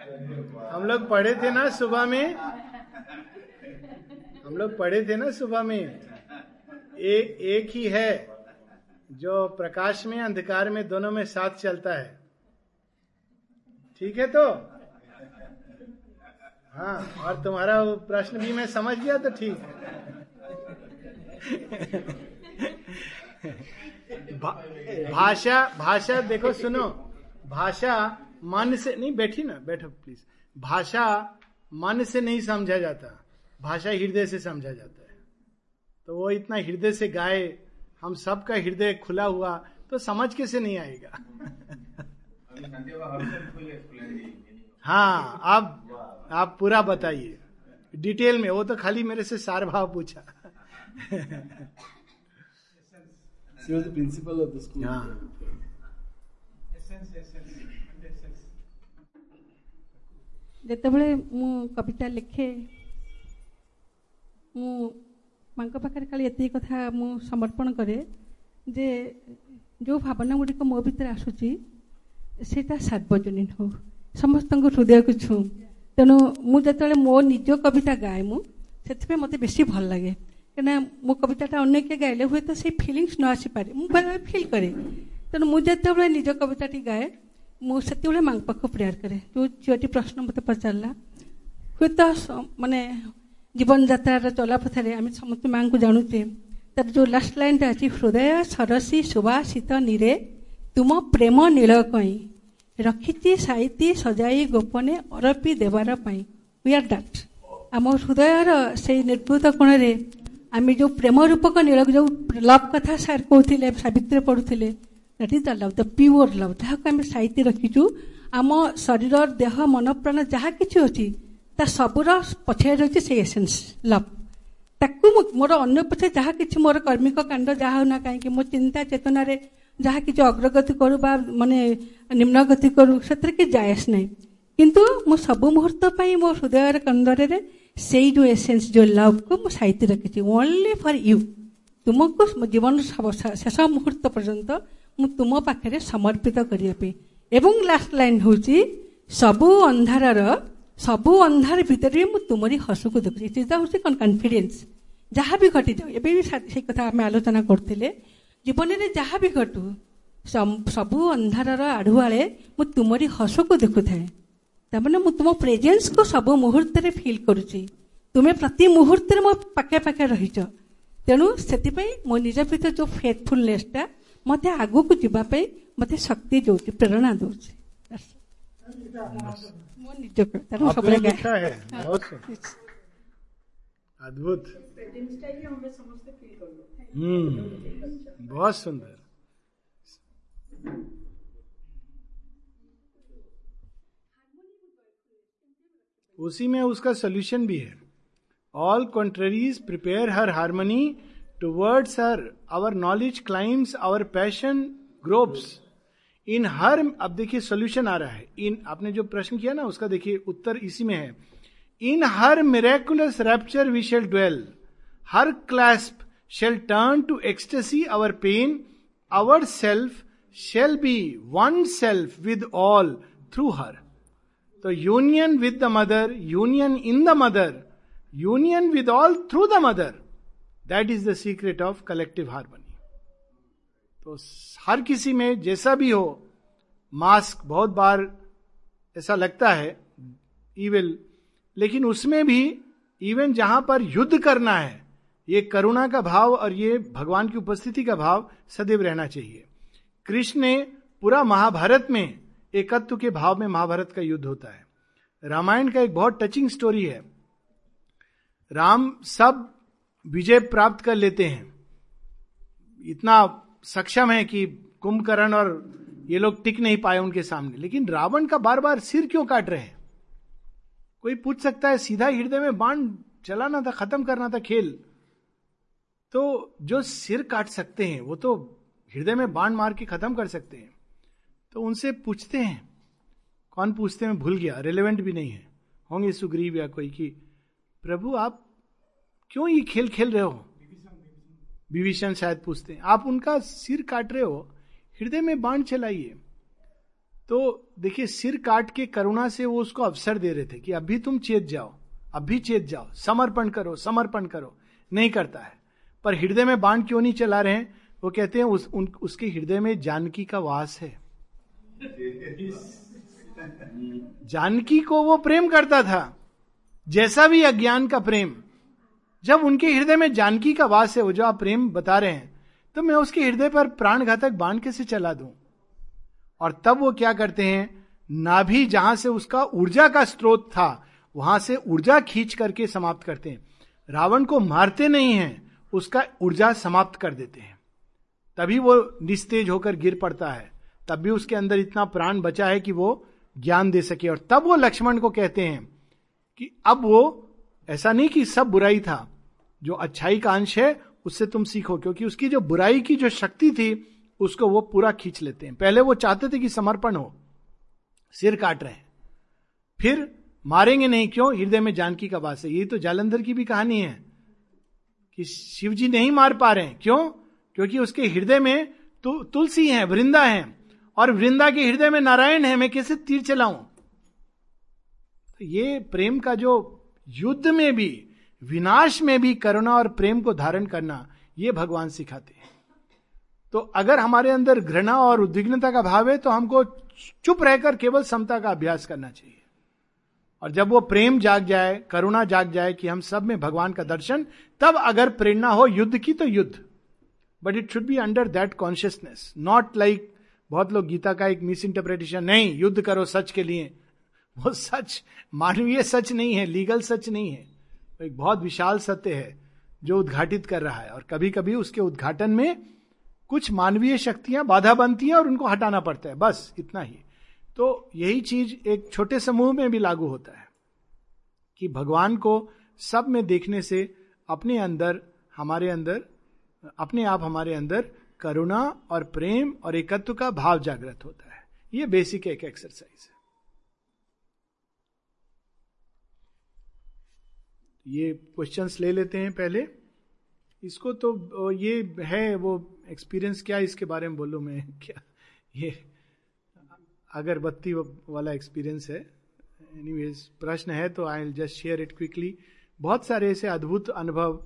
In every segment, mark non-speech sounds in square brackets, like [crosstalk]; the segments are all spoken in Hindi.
हम लोग पढ़े थे ना सुबह में। हम लोग पढ़े थे ना सुबह में। ए, एक ही है जो प्रकाश में अंधकार में दोनों में साथ चलता है। ठीक है तो? हाँ और तुम्हारा प्रश्न भी मैं समझ गया तो ठीक। भाषा भाषा देखो सुनो। भाषा मन से नहीं बैठी ना बैठो प्लीज़ भाषा मन से नहीं समझा जाता। भाषा हृदय से समझा जाता है। तो वो इतना हृदय से गाए हम सबका हृदय खुला हुआ तो समझ कैसे नहीं आएगा? हाँ आप आप पूरा बताइए। डिटेल में वो तो खाली मेरे से सार भाव पूछा। प्रिंसिपल ऑफ़ द स्कूल हाँ। ଯେତେବେଳେ ମୁଁ କବିତା ଲେଖେ ମୁଁ ମାଙ୍କ ପାଖରେ ଖାଲି ଏତିକି କଥା ମୁଁ ସମର୍ପଣ କରେ ଯେ ଯେଉଁ ଭାବନା ଗୁଡ଼ିକ ମୋ ଭିତରେ ଆସୁଛି ସେଇଟା ସାର୍ବଜନୀନ ହଉ ସମସ୍ତଙ୍କ ହୃଦୟକୁ ଛୁଁ ତେଣୁ ମୁଁ ଯେତେବେଳେ ମୋ ନିଜ କବିତା ଗାଏ ମୁଁ ସେଥିପାଇଁ ମୋତେ ବେଶୀ ଭଲ ଲାଗେ କାହିଁକିନା ମୋ କବିତାଟା ଅନ୍ୟ କିଏ ଗାଇଲେ ହୁଏତ ସେଇ ଫିଲିଙ୍ଗସ୍ ନ ଆସିପାରେ ମୁଁ ବେଳେବେଳେ ଫିଲ୍ କରେ ତେଣୁ ମୁଁ ଯେତେବେଳେ ନିଜ କବିତାଟି ଗାଏ ମୁଁ ସେତେବେଳେ ମାଙ୍କ ପାଖକୁ ପ୍ରେୟାର କରେ ଯେଉଁ ଝିଅଟି ପ୍ରଶ୍ନ ମୋତେ ପଚାରିଲା ହୁଏତ ମାନେ ଜୀବନଯାତ୍ରାର ଚଲାପଥରେ ଆମେ ସମସ୍ତେ ମାଙ୍କୁ ଜାଣୁଛେ ତାର ଯେଉଁ ଲାଷ୍ଟ ଲାଇନଟା ଅଛି ହୃଦୟ ସରସୀ ସୁବାସିତ ନିରେ ତୁମ ପ୍ରେମ ନୀଳ କଇଁ ରଖିଛି ସାଇତି ସଜାଇ ଗୋପନେ ଅରପି ଦେବାର ପାଇଁ ୱି ଆର୍ ଡାଟ୍ ଆମ ହୃଦୟର ସେଇ ନିର୍ଭୂତ କୋଣରେ ଆମେ ଯେଉଁ ପ୍ରେମ ରୂପକ ନୀଳ ଯେଉଁ ଲଭ୍ କଥା ସାର୍ କହୁଥିଲେ ସାବିତ୍ରୀ ପଢୁଥିଲେ that is the love the pure love ଯାହାକୁ ଆମେ ସାଇତି ରଖିଛୁ ଆମ ଶରୀର ଦେହ ମନ ପ୍ରାଣ ଯାହା କିଛି ଅଛି ତା ସବୁର ପଛରେ ରହିଛି ସେଇ ଏସେନ୍ସ ଲଭ୍ ତାକୁ ମୁଁ ମୋର ଅନ୍ୟ ପଛେ ଯାହା କିଛି ମୋର କର୍ମିକ କାଣ୍ଡ ଯାହା ହଉ ନା କାହିଁକି ମୋ ଚିନ୍ତା ଚେତନାରେ ଯାହା କିଛି ଅଗ୍ରଗତି କରୁ ବା ମାନେ ନିମ୍ନଗତି କରୁ ସେଥିରେ କିଛି ଯାଏସ୍ ନାହିଁ କିନ୍ତୁ ମୁଁ ସବୁ ମୁହୂର୍ତ୍ତ ପାଇଁ ମୋ ହୃଦୟର କନ୍ଦରରେ ସେଇ ଯେଉଁ ଏସେନ୍ସ ଯେଉଁ ଲଭ୍କୁ ମୁଁ ସାଇତି ରଖିଛି ଓନ୍ଲି ଫର୍ ୟୁ ତୁମକୁ ଜୀବନ ଶେଷ ମୁହୂର୍ତ୍ତ ପର୍ଯ୍ୟନ୍ତ ମୁଁ ତୁମ ପାଖରେ ସମର୍ପିତ କରିବା ପାଇଁ ଏବଂ ଲାଷ୍ଟ ଲାଇନ୍ ହେଉଛି ସବୁ ଅନ୍ଧାରର ସବୁ ଅନ୍ଧାର ଭିତରେ ମୁଁ ତୁମରି ହସକୁ ଦେଖୁଛି ସେଇଟା ହେଉଛି କ'ଣ କନଫିଡେନ୍ସ ଯାହା ବି ଘଟିଯାଉ ଏବେ ବି ସେଇ କଥା ଆମେ ଆଲୋଚନା କରୁଥିଲେ ଜୀବନରେ ଯାହା ବି ଘଟୁ ସବୁ ଅନ୍ଧାରର ଆଢୁଆଳେ ମୁଁ ତୁମରି ହସକୁ ଦେଖୁଥାଏ ତାମାନେ ମୁଁ ତୁମ ପ୍ରେଜେନ୍ସକୁ ସବୁ ମୁହୂର୍ତ୍ତରେ ଫିଲ୍ କରୁଛି ତୁମେ ପ୍ରତି ମୁହୂର୍ତ୍ତରେ ମୋ ପାଖେ ପାଖେ ରହିଛ ତେଣୁ ସେଥିପାଇଁ ମୋ ନିଜ ଭିତରେ ଯୋଉ ଫେଥଫୁଲନେସଟା ମତେ ଆଗକୁ ଯିବା ପାଇଁ ମତେ ଶକ୍ତି ଦଉଛି ପ୍ରେରଣା ଦଉଛି ମୋ ନିଜ आपने लिखा है बहुत अद्भुत हम्म बहुत सुंदर उसी में उसका सोल्यूशन भी है all contraries prepare her harmony towards her our knowledge climbs our passion gropes in her, अब देखिए सोल्यूशन आ रहा है। इन, आपने जो प्रश्न किया ना, उसका देखिए उत्तर इसी में है। In her miraculous rapture we shall dwell her clasp shall turn to ecstasy our pain our self shall be one self with all through her तो union with the mother union in the mother union with all through the mother that is the secret of collective harmony तो हर किसी में जैसा भी हो मास्क बहुत बार ऐसा लगता है इविल लेकिन उसमें भी इवन जहाँ पर युद्ध करना है, ये करुणा का भाव और ये भगवान की उपस्थिति का भाव सदैव रहना चाहिए। कृष्ण ने पूरा महाभारत में एकत्व के भाव में महाभारत का युद्ध होता है। रामायण का एक बहुत टचिंग स्टोरी है। राम सब विजय प्राप्त कर लेते हैं। इतना सक्षम है कि कुंभकर्ण और ये लोग टिक नहीं पाए उनके सामने। लेकिन रावण का बार बार सिर क्यों काट रहे हैं? कोई पूछ सकता है, सीधा हृदय में बाण चलाना था, खत्म करना था खेल। तो जो सिर काट सकते हैं, वो तो हृदय में बाण मार के खत्म कर सकते हैं। तो उनसे पूछते हैं, कौन पूछते हैं? भूल गया रिलेवेंट भी नहीं है। होंगे सुग्रीव या कोई कि, प्रभु, आप क्यों ये खेल खेल रहे हो? विभीषण शायद पूछते हैं। आप उनका सिर काट रहे हो हृदय में बाण चलाइए। तो देखिए सिर काट के करुणा से वो उसको अवसर दे रहे थे कि अभी तुम चेत जाओ अभी चेत जाओ समर्पण करो समर्पण करो। नहीं करता है। पर हृदय में बाण क्यों नहीं चला रहे हैं? वो कहते हैं उस उन, उसके हृदय में जानकी का वास है। जानकी को वो प्रेम करता था जैसा भी अज्ञान का प्रेम। जब उनके हृदय में जानकी का वास है, वो जो आप प्रेम बता रहे हैं तो मैं उसके हृदय पर प्राणघातक बाण कैसे चला दूँ? और तब वो क्या करते हैं? नाभि जहाँ से उसका ऊर्जा का स्रोत था, वहाँ से ऊर्जा खींच करके समाप्त करते हैं। रावण को मारते नहीं हैं, उसका ऊर्जा समाप्त कर देते हैं। तभी वो निस्तेज होकर गिर पड़ता है। तब भी उसके अंदर इतना प्राण बचा है कि वो ज्ञान दे सके। और तब वो लक्ष्मण को कहते हैं कि अब वो ऐसा नहीं कि सब बुराई था। जो अच्छाई का अंश है उससे तुम सीखो क्योंकि उसकी जो बुराई की जो शक्ति थी उसको वो पूरा खींच लेते हैं। पहले वो चाहते थे कि समर्पण हो सिर काट रहे हैं। फिर मारेंगे नहीं क्यों? हृदय में जानकी का वास है। यही तो जालंधर की भी कहानी है कि शिव जी नहीं मार पा रहे हैं। क्यों? क्योंकि उसके हृदय में तु, तुलसी है वृंदा है। और वृंदा के हृदय में नारायण है मैं कैसे तीर चलाऊं? तो ये प्रेम का जो युद्ध में भी, विनाश में भी करुणा और प्रेम को धारण करना, ये भगवान सिखाते हैं। तो अगर हमारे अंदर घृणा और उद्विग्नता का भाव है तो हमको चुप रहकर केवल समता का अभ्यास करना चाहिए। और जब वो प्रेम जाग जाए, करुणा जाग जाए कि हम सब में भगवान का दर्शन, तब अगर प्रेरणा हो युद्ध की तो युद्ध। But it should be under that consciousness not like बहुत लोग गीता का एक मिस इंटरप्रिटेशन नहीं, युद्ध करो सच के लिए। [laughs] वो सच, मानवीय सच नहीं है, लीगल सच नहीं है। वो एक बहुत विशाल सत्य है जो उद्घाटित कर रहा है और कभी कभी उसके उद्घाटन में कुछ मानवीय शक्तियाँ बाधा बनती हैं और उनको हटाना पड़ता है। बस इतना ही। तो यही चीज़ एक छोटे समूह में भी लागू होता है कि भगवान को सब में देखने से अपने अंदर, हमारे अंदर, अपने आप हमारे अंदर करुणा और प्रेम और एकत्व का भाव जागृत होता है। ये बेसिक एक एक्सरसाइज है। ये क्वेश्चंस ले लेते हैं पहले। इसको तो ये है वो एक्सपीरियंस क्या इसके बारे में बोलूँ मैं? [laughs] क्या ये अगरबत्ती वाला एक्सपीरियंस है? एनीवेज प्रश्न है तो I just share it quickly बहुत सारे ऐसे अद्भुत अनुभव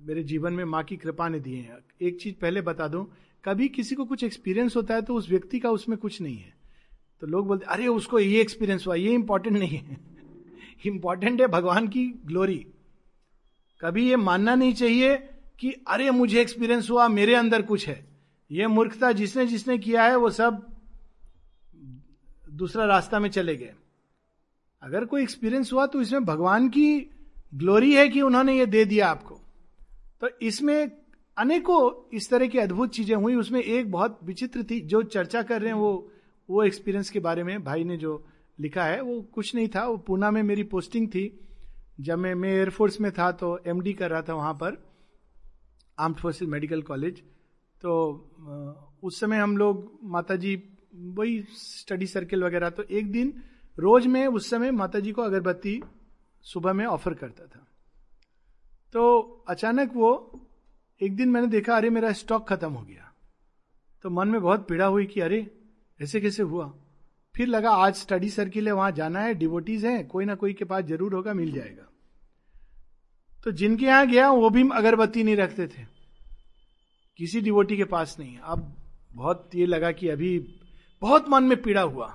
मेरे जीवन में माँ की कृपा ने दिए हैं। एक चीज़ पहले बता दूँ, कभी किसी को कुछ एक्सपीरियंस होता है तो उस व्यक्ति का उसमें कुछ नहीं है। तो लोग बोलते, अरे, उसको ये एक्सपीरियंस हुआ, ये इंपॉर्टेंट नहीं है। इंपॉर्टेंट है भगवान की ग्लोरी कभी ये मानना नहीं चाहिए कि अरे मुझे एक्सपीरियंस हुआ, मेरे अंदर कुछ है। ये मूर्खता जिसने जिसने किया है, वो सब दूसरा रास्ता में चले गए। अगर कोई एक्सपीरियंस हुआ तो इसमें भगवान की ग्लोरी है कि उन्होंने ये दे दिया आपको। तो इसमें अनेकों इस तरह की अद्भुत चीज़ें हुई। उसमें एक बहुत विचित्र थी, जो चर्चा कर रहे हैं वो वो एक्सपीरियंस के बारे में भाई ने जो लिखा है, वो कुछ नहीं था, वो पूना में मेरी पोस्टिंग थी। जब मैं मैं एयरफोर्स में था तो एमडी कर रहा था वहाँ पर आर्म्ड फोर्सेज मेडिकल कॉलेज तो उस समय हम लोग माता जी वही स्टडी सर्किल वगैरह तो एक दिन रोज में उस समय माता जी को अगरबत्ती सुबह में ऑफ़र करता था। तो अचानक वो, एक दिन मैंने देखा, अरे मेरा स्टॉक खत्म हो गया। तो मन में बहुत पीड़ा हुई कि अरे, ऐसे कैसे हुआ? फिर लगा, आज स्टडी सर्किल है वहाँ जाना है डिवोटीज हैं, कोई ना कोई के पास ज़रूर होगा, मिल जाएगा. तो जिनके यहाँ गया, वो भी अगरबत्ती नहीं रखते थे। किसी डिवोटी के पास नहीं। अब बहुत ये लगा कि अभी बहुत मन में पीड़ा हुआ।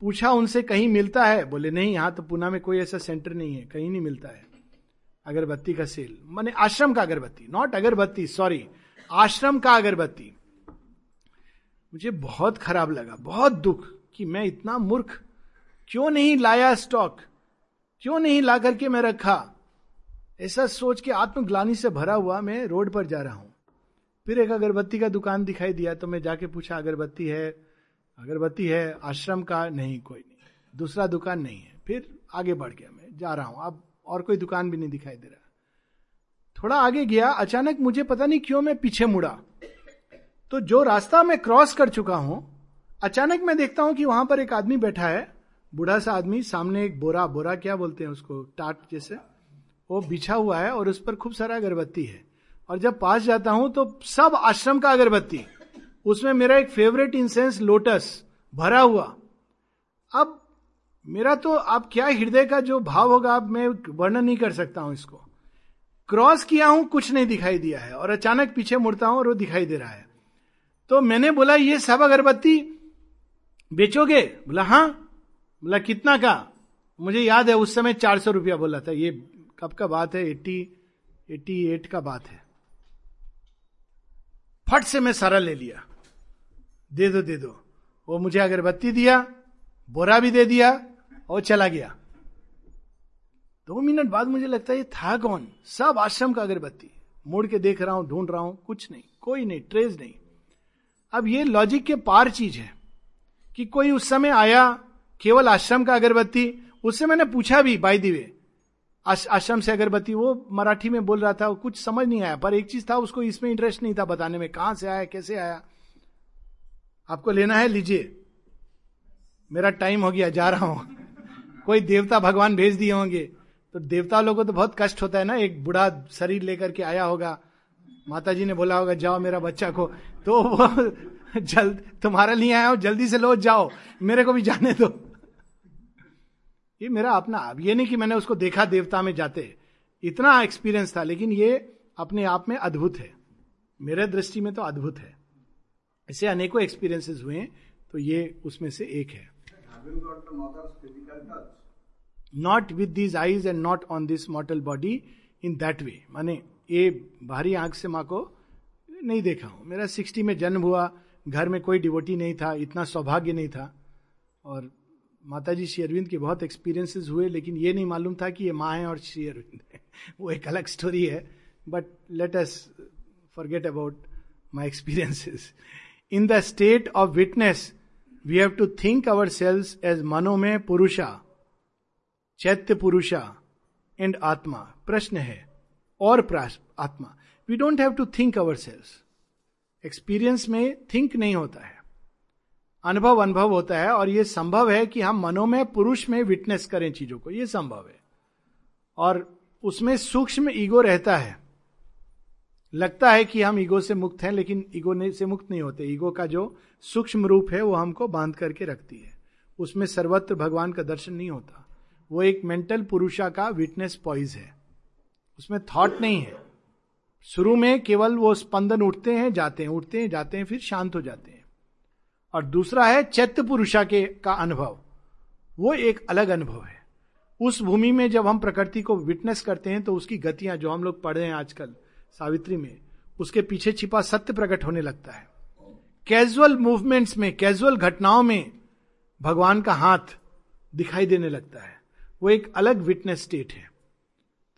पूछा उनसे, कहीं मिलता है? बोले, नहीं, यहाँ तो पुना में कोई ऐसा सेंटर नहीं है, कहीं नहीं मिलता है। अगरबत्ती का सेल माने आश्रम का अगरबत्ती नॉट अगरबत्ती सॉरी आश्रम का अगरबत्ती। मुझे बहुत खराब लगा, बहुत दुख। कि मैं इतना मूर्ख? क्यों नहीं लाया स्टॉक? क्यों नहीं ला करके मैं रखा? ऐसा सोच के आत्मग्लानी से भरा हुआ मैं रोड पर जा रहा हूँ। फिर एक अगरबत्ती का दुकान दिखाई दिया तो मैं जाके पूछा, अगरबत्ती है? अगरबत्ती है? आश्रम का? नहीं, कोई नहीं। दूसरा दुकान नहीं है। फिर आगे बढ़ गया मैं, जा रहा हूँ। अब और कोई दुकान भी नहीं दिखाई दे रहा। थोड़ा आगे गया, अचानक मुझे पता नहीं क्यों मैं पीछे मुड़ा। तो जो रास्ता मैं क्रॉस कर चुका हूँ अचानक मैं देखता हूँ कि वहाँ पर एक आदमी बैठा है। बूढ़ा सा आदमी, सामने एक बोरा बोरा क्या बोलते हैं उसको? टाट जैसे। वो बिछा हुआ है और उस पर खूब सारा अगरबत्ती है। और जब पास जाता हूँ तो सब आश्रम का अगरबत्ती। उसमें मेरा एक फेवरेट इंसेंस लोटस भरा हुआ। अब मेरा तो आप क्या हृदय का जो भाव होगा, अब मैं वर्णन नहीं कर सकता हूँ इसको। क्रॉस किया हूँ, कुछ नहीं दिखाई दिया है। और अचानक पीछे मुड़ता हूँ और वो दिखाई दे रहा है। तो मैंने बोला, ये सब अगरबत्ती बेचोगे? बोला हाँ। बोला, कितना का? मुझे याद है, उस समय चार सौ रुपया बोला था। ये कब का बात है? एट्टी एट्टी एट का बात है। फट से मैं सारा ले लिया। दे दो दे दो। वो मुझे अगरबत्ती दिया, बोरा भी दे दिया और चला गया। दो मिनट बाद मुझे लगता है, ये था कौन? सब आश्रम का अगरबत्ती। मुड़ के देख रहा हूँ, ढूंढ रहा हूँ, कुछ नहीं, कोई नहीं, ट्रेस नहीं। अब ये लॉजिक के पार चीज़ है। कि कोई उस समय आया, केवल आश्रम का अगरबत्ती, उससे मैंने पूछा भी बाई दिवे आश्रम से अगरबत्ती, वो मराठी में बोल रहा था, कुछ समझ नहीं आया, पर एक चीज़ था, उसको इसमें इंटरेस्ट नहीं था बताने में, कहाँ से आया, कैसे आया। आपको लेना है, लीजिए। मेरा टाइम हो गया, जा रहा हूँ। [laughs] कोई देवता भगवान भेज दिए होंगे। तो देवता लोगों को तो बहुत कष्ट होता है ना, एक बुढ़ा शरीर लेकर के आया होगा। माता जी ने बोला होगा, जाओ मेरा बच्चा को। तो वो [laughs] जल्द, तुम्हारा लिए आया हो, जल्दी से लो जाओ। मेरे को भी जाने दो। ये मेरा अपना, अब ये नहीं कि मैंने उसको देखा देवता में जाते। इतना एक्सपीरियंस था, लेकिन ये अपने आप में अद्भुत है। मेरे दृष्टि में तो अद्भुत है। ऐसे अनेकों एक्सपीरियंसेस हुए तो ये उसमें से एक है। Not with these eyes and not on this mortal body in that way माने, ये बाहरी आँख से माँ को नहीं देखा हूँ। मेरा सिक्सटी में जन्म हुआ घर में कोई डिवोटी नहीं था, इतना सौभाग्य नहीं था। और माता जी श्री अरविंद के बहुत एक्सपीरियंसेस हुए, लेकिन ये नहीं मालूम था कि ये माँ है और श्री अरविंद है। [laughs] वो एक अलग स्टोरी है। But let us forget about my experiences in the state of witness we have to think our selves as मनो में पुरुषा चैत्य पुरुषा एंड आत्मा प्रश्न है, और आत्मा। We don't have to think our selves experience में थिंक नहीं होता है। अनुभव अनुभव होता है और यह संभव है कि हम मनो में, पुरुष में विटनेस करें चीज़ों को। यह संभव है। और उसमें सूक्ष्म ईगो रहता है। लगता है कि हम ईगो से मुक्त हैं, लेकिन ईगो से मुक्त नहीं होते। ईगो का जो सूक्ष्म रूप है, वो हमको बाँध करके रखती है। उसमें सर्वत्र भगवान का दर्शन नहीं होता। वो एक मेंटल पुरुषा का विटनेस पॉइज है। उसमें थॉट नहीं है। शुरू में केवल वो स्पंदन उठते हैं, जाते हैं, उठते हैं, जाते हैं, फिर शांत हो जाते हैं। और दूसरा है चैत्य पुरुषा के, का अनुभव। वो एक अलग अनुभव है। उस भूमि में जब हम प्रकृति को विटनेस करते हैं तो उसकी गतियाँ जो हम लोग पढ़े हैं आजकल, सावित्री में, उसके पीछे छिपा सत्य प्रकट होने लगता है। कैजुअल मूवमेंट्स में, कैजुअल घटनाओं में भगवान का हाथ दिखाई देने लगता है। वो एक अलग विटनेस स्टेट है।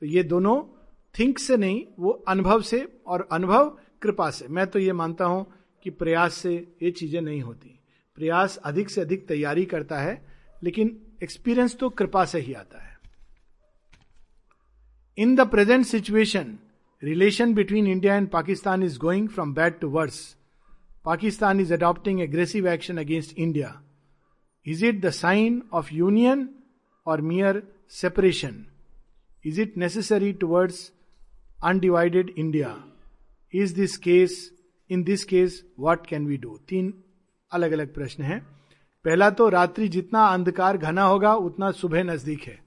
तो ये दोनों थिंक से नहीं, वो अनुभव से और अनुभव कृपा से। मैं तो ये मानता हूँ कि प्रयास से ये चीज़ें नहीं होती। प्रयास अधिक से अधिक तैयारी करता है, लेकिन एक्सपीरियंस तो कृपा से ही आता है। In the present situation relation between India and Pakistan is going from bad to worse Pakistan is adopting aggressive action against India is it the sign of union or mere separation is it necessary towards undivided India is this case in this case what can we do तीन अलग अलग प्रश्न हैं। पहला तो रात्रि जितना अंधकार घना होगा, उतना सुबह नज़दीक है।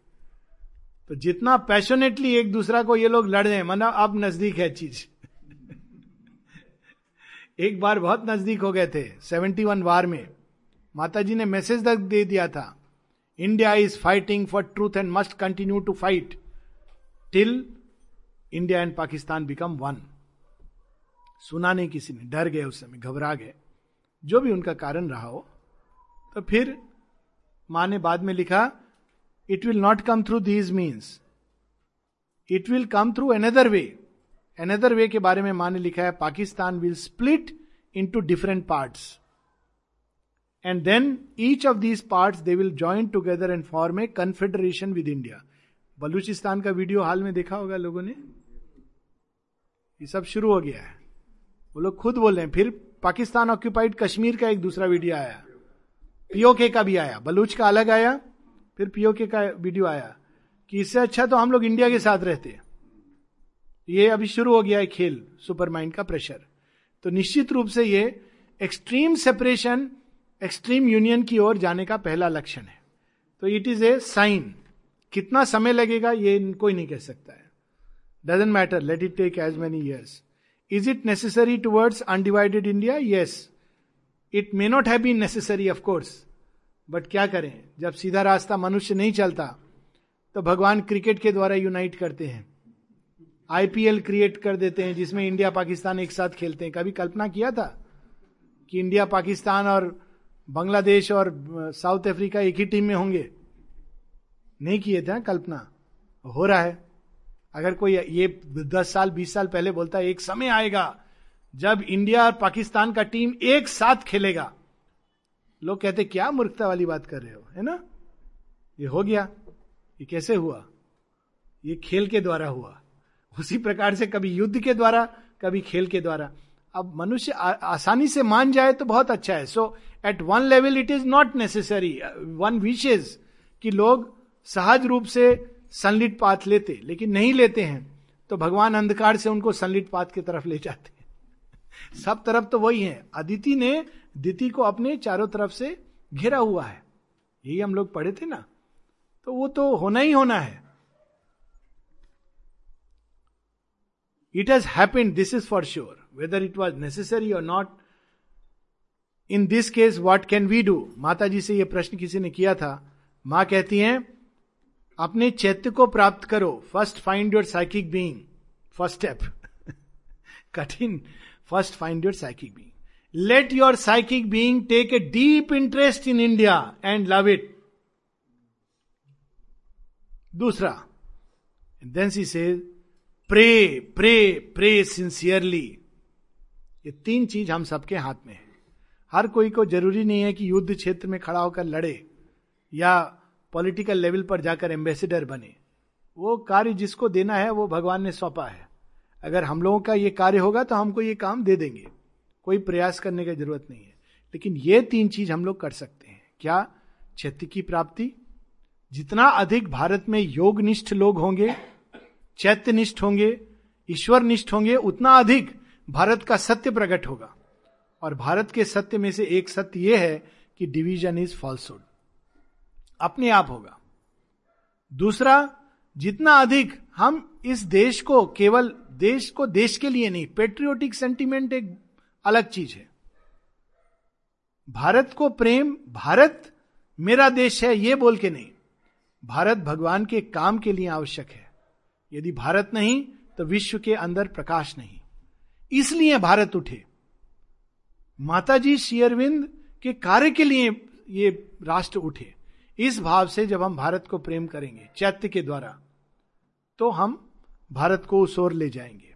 तो जितना पैशनेटली एक दूसरा को ये लोग लड़ रहे हैं, मना अब नज़दीक है चीज़। [laughs] एक बार बहुत नज़दीक हो गए थे, सेवेंटी वन वार में। माता जी ने मैसेज तक दे दिया था India is fighting for truth and must continue to fight till India and Pakistan become one सुना नहीं किसी ने डर गए, उस समय घबरा गए। जो भी उनका कारण रहा हो तो फिर माँ ने बाद में लिखा it will not come through these means it will come through another way another way के बारे में माँ ने लिखा है Pakistan will split in two different parts and then each of these part they will join together and form a confederation with India Balochistan का वीडियो हाल में देखा होगा लोगों ने? ये सब शुरू हो गया है। वो लोग खुद बोल रहे हैं, फिर पाकिस्तान ऑक्यूपाइड कश्मीर का एक दूसरा वीडियो आया। पीओके का भी आया। बलूच का अलग आया, फिर पीओके का वीडियो आया कि इससे अच्छा तो हम लोग इंडिया के साथ रहते ये अभी शुरू हो गया है खेल सुपर माइंड का प्रेशर तो निश्चित रूप से ये एक्सट्रीम सेपरेशन एक्सट्रीम यूनियन की ओर जाने का पहला लक्षण है। तो इट इज़ ए साइन कितना समय लगेगा, ये कोई नहीं कह सकता है। Doesn't matter let it take as many years is it necessary towards undivided India yes it may not have been necessary of course but क्या करें? जब सीधा रास्ता मनुष्य नहीं चलता तो भगवान क्रिकेट के द्वारा यूनाइट करते हैं। आईपीएल क्रिएट कर देते हैं, जिसमें इंडिया पाकिस्तान एक साथ खेलते हैं। कभी कल्पना किया था कि इंडिया पाकिस्तान और बांग्लादेश और साउथ अफ्रीका एक ही टीम में होंगे? नहीं किए थे कल्पना हो रहा है। अगर कोई ये दस साल, बीस साल पहले बोलता है एक समय आएगा जब इंडिया और पाकिस्तान का टीम एक साथ खेलेगा। लोग कहते, क्या मूर्खता वाली बात कर रहे हो, है ना? ये हो गया। ये कैसे हुआ? ये खेल के द्वारा हुआ। उसी प्रकार से कभी युद्ध के द्वारा, कभी खेल के द्वारा। अब मनुष्य आसानी से मान जाए तो बहुत अच्छा है। So at one level it is not necessary one wishes कि लोग सहज रूप से सनलिट पाथ लेते, लेकिन नहीं लेते हैं तो भगवान अंधकार से उनको सनलिट पाथ की तरफ़ ले जाते हैं। [laughs] सब तरफ़ तो वही है। अदिति ने दिति को अपने चारों तरफ़ से घेरा हुआ है। यही हम लोग पढ़े थे ना? तो वो तो होना ही होना है। It has happened this is for sure whether it was necessary or not in this case what can we do Mata ji से यह प्रश्न किसी ने किया था। माँ कहती हैं अपने चैत्य को प्राप्त करो। First find your psychic being first step कठिन। First find your psychic being let your psychic being take a deep interest in India and love it दूसरा। देन सी से प्रे प्रे प्रे सिंसियरली ये तीन चीज़ हम सबके हाथ में है। हर कोई को ज़रूरी नहीं है कि युद्ध क्षेत्र में खड़ा होकर लड़े या पॉलिटिकल लेवल पर जाकर एम्बेसडर बने। वो कार्य जिसको देना है, वो भगवान ने सौंपा है। अगर हम लोगों का ये कार्य होगा तो हमको ये काम दे देंगे। कोई प्रयास करने की ज़रूरत नहीं है। लेकिन ये तीन चीज़ हम लोग कर सकते हैं। क्या? चैत्य की प्राप्ति। जितना अधिक भारत में योगनिष्ठ लोग होंगे, चैत्यनिष्ठ होंगे ईश्वर निष्ठ होंगे, उतना अधिक भारत का सत्य प्रकट होगा। और भारत के सत्य में से एक सत्य यह है कि डिवीज़न इज़ फॉल्सुड अपने आप होगा। दूसरा, जितना अधिक हम इस देश को केवल देश को देश के लिए नहीं पेट्रियोटिक सेंटिमेंट एक अलग चीज़ है। भारत को प्रेम, भारत मेरा देश है, ये बोल के नहीं। भारत भगवान के काम के लिए आवश्यक है। यदि भारत नहीं तो विश्व के अंदर प्रकाश नहीं। इसलिए भारत उठे। माताजी शेयरविंद के कार्य के लिए ये राष्ट्र उठे। इस भाव से जब हम भारत को प्रेम करेंगे, चैत्य के द्वारा तो हम भारत को उस ओर ले जाएँगे।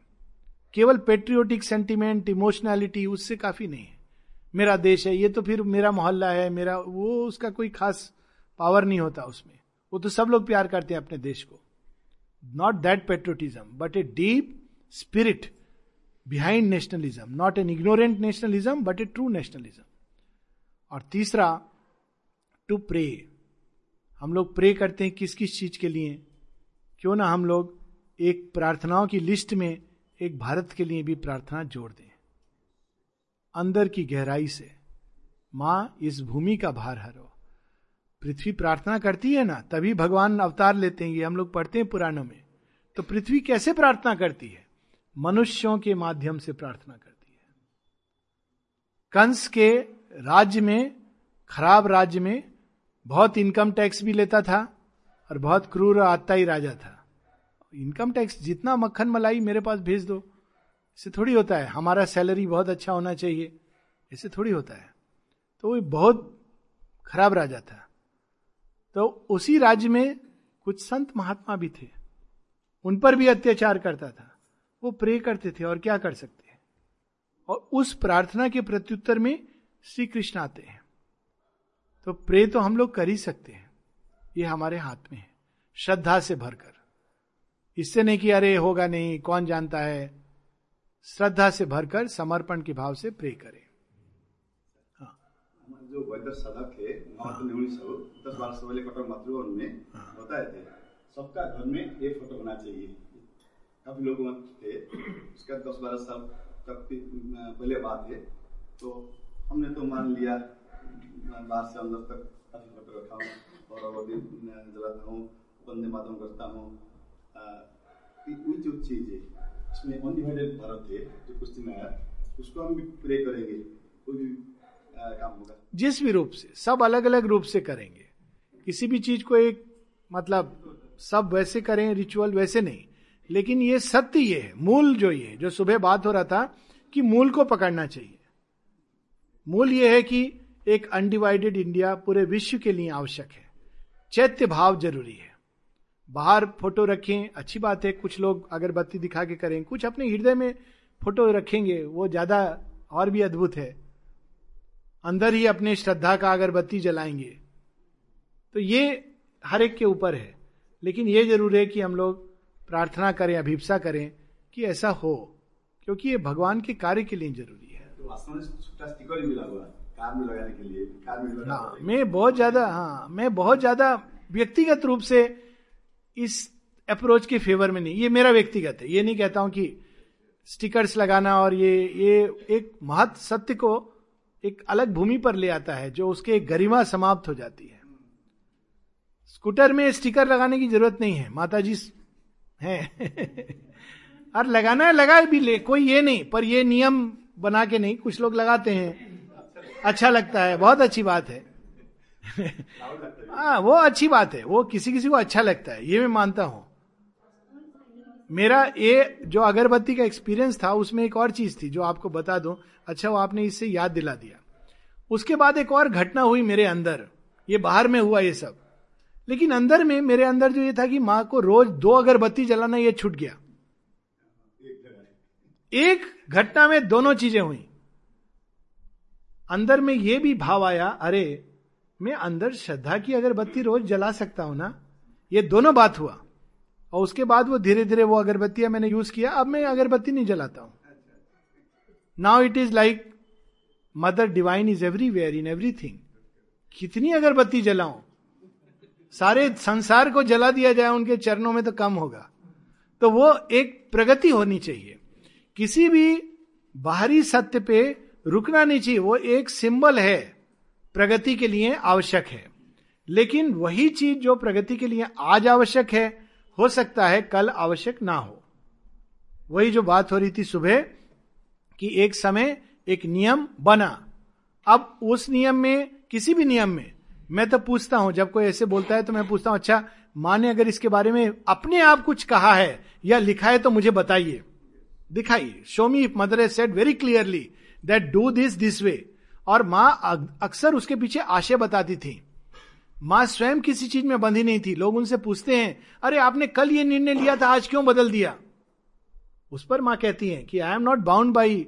केवल पेट्रियोटिक सेंटिमेंट इमोशनैलिटी उससे काफ़ी नहीं है। मेरा देश है, ये तो फिर मेरा मोहल्ला है, मेरा, वो उसका कोई खास पावर नहीं होता उसमें। वो तो सब लोग प्यार करते हैं अपने देश को। Not that patriotism but a deep spirit behind nationalism not an ignorant nationalism but a true nationalism और तीसरा टू प्रे हम लोग प्रे करते हैं किस किस चीज़ के लिए? क्यों ना हम लोग एक प्रार्थनाओं की लिस्ट में एक भारत के लिए भी प्रार्थना जोड़ दें। अंदर की गहराई से, माँ, इस भूमि का भार हरो। पृथ्वी प्रार्थना करती है ना, तभी भगवान अवतार लेते हैं, ये हम लोग पढ़ते हैं पुराणों में। तो पृथ्वी कैसे प्रार्थना करती है? मनुष्यों के माध्यम से प्रार्थना करती है। कंस के राज्य में, खराब राज्य में बहुत इनकम टैक्स भी लेता था और बहुत क्रूर आता ही राजा था। इनकम टैक्स जितना मक्खन मलाई मेरे पास भेज दो, इससे थोड़ी होता है। हमारा सैलरी बहुत अच्छा होना चाहिए ऐसे थोड़ी होता है। तो वो बहुत खराब राजा था। तो उसी राज्य में कुछ संत महात्मा भी थे। उन पर भी अत्याचार करता था। वो प्रे करते थे और क्या कर सकते और उस प्रार्थना के प्रत्युत्तर में श्री कृष्ण आते हैं। तो प्रे तो हम लोग कर ही सकते हैं। ये हमारे हाथ में है श्रद्धा से भरकर। इससे नहीं कि अरे होगा नहीं कौन जानता है? श्रद्धा से भरकर समर्पण के भाव से प्रे करें। हाँ। जो वैद्य साधक थे हाँ। दस बारह सौ वाले कटक मातृभवन में हाँ। बताए थे। सबका घर में एक फ़ोटो होना चाहिए। काफ़ी लोग थे उसका दस बारह साल तक पहले बात है। तो हमने तो मान लिया मैं बाहर से अंदर तक काफ़ी फ़ोटो रखा हूँ और अवधि जलाता हूँ वंदे मातरम करता हूँ। ये जो चीज़ है, इसमें अनडिवाइडेड भारत है, जो कुश्ती में आया, उसको हम भी प्रे करेंगे, कोई भी काम होगा। जिस भी रूप से, सब अलग अलग रूप से करेंगे। किसी भी चीज़ को एक मतलब सब वैसे करें रिचुअल वैसे नहीं। लेकिन ये सत्य ये है, मूल जो ये जो सुबह बात हो रहा था, कि मूल को पकड़ना चाहिए। मूल ये है कि एक अनडिवाइडेड इंडिया पूरे विश्व के लिए आवश्यक है। चैत्य भाव ज़रूरी है। बाहर फ़ोटो रखें, अच्छी बात है, कुछ लोग अगरबत्ती दिखा के करें, कुछ अपने हृदय में फ़ोटो रखेंगे, वो ज़्यादा और भी अद्भुत है। अंदर ही अपने श्रद्धा का अगरबत्ती जलाएँगे। तो ये हर एक के ऊपर है। लेकिन ये ज़रूर है कि हम लोग प्रार्थना करें, अभिप्सा करें कि ऐसा हो, क्योंकि ये भगवान के कार्य के लिए ज़रूरी है। तो में लगाने के लिए कार में लगा हाँ मैं बहुत ज़्यादा हाँ मैं बहुत ज़्यादा व्यक्तिगत रूप से इस अप्रोच के फेवर में नहीं ये मेरा व्यक्तिगत है। ये नहीं कहता हूँ कि स्टिकर्स लगाना और ये ये एक महत सत्य को एक अलग भूमि पर ले आता है जो उसके गरिमा समाप्त हो जाती है। स्कूटर में स्टिकर लगाने की ज़रूरत नहीं है माता जी है। [laughs] और लगाना है लगा भी ले कोई ये नहीं पर ये नियम बना के नहीं कुछ लोग लगाते हैं। अच्छा लगता है, बहुत अच्छी बात है। हाँ वो अच्छी बात है, वो किसी किसी को अच्छा लगता है, ये मैं मानता हूँ। मेरा ये जो अगरबत्ती का एक्सपीरियंस था, उसमें एक और चीज़ थी जो आपको बता दूँ। अच्छा वो आपने इससे याद दिला दिया। उसके बाद एक और घटना हुई मेरे अंदर। ये बाहर में हुआ ये सब। लेकिन अंदर में, मेरे अंदर जो ये था कि माँ को रोज दो अगरबत्ती जलाना ये छूट गया। एक घटना में दोनों चीज़ें हुई। अंदर में ये भी भाव आया, अरे, मैं अंदर श्रद्धा की अगरबत्ती रोज जला सकता हूँ ना? ये दोनों बात हुआ। और उसके बाद वो धीरे धीरे वो अगरबत्तियाँ मैंने यूज़ किया, अब मैं अगरबत्ती नहीं जलाता हूँ। Now it is like mother divine is everywhere in everything कितनी अगरबत्ती जलाऊं? सारे संसार को जला दिया जाए, उनके चरणों में तो कम होगा। तो वो एक प्रगति होनी चाहिए। किसी भी बाहरी सत्य पे रुकना नहीं चाहिए, वो एक सिंबल है, प्रगति के लिए आवश्यक है। लेकिन वही चीज़ जो प्रगति के लिए आज आवश्यक है, हो सकता है कल आवश्यक ना हो। वही जो बात हो रही थी सुबह, कि एक समय एक नियम बना। अब उस नियम में, किसी भी नियम में, मैं तो पूछता हूँ, जब कोई ऐसे बोलता है तो मैं पूछता हूँ अच्छा माँ ने अगर इसके बारे में अपने आप कुछ कहा है या लिखा है तो मुझे बताइए। दिखाइए। Show me mother said very clearly that do this this way और माँ अक्सर उसके पीछे आशय बताती थी। माँ स्वयं किसी चीज़ में बंधी नहीं थी। लोग उनसे पूछते हैं, अरे, आपने कल ये निर्णय लिया था, आज क्यों बदल दिया? उस पर माँ कहती है कि I am not bound by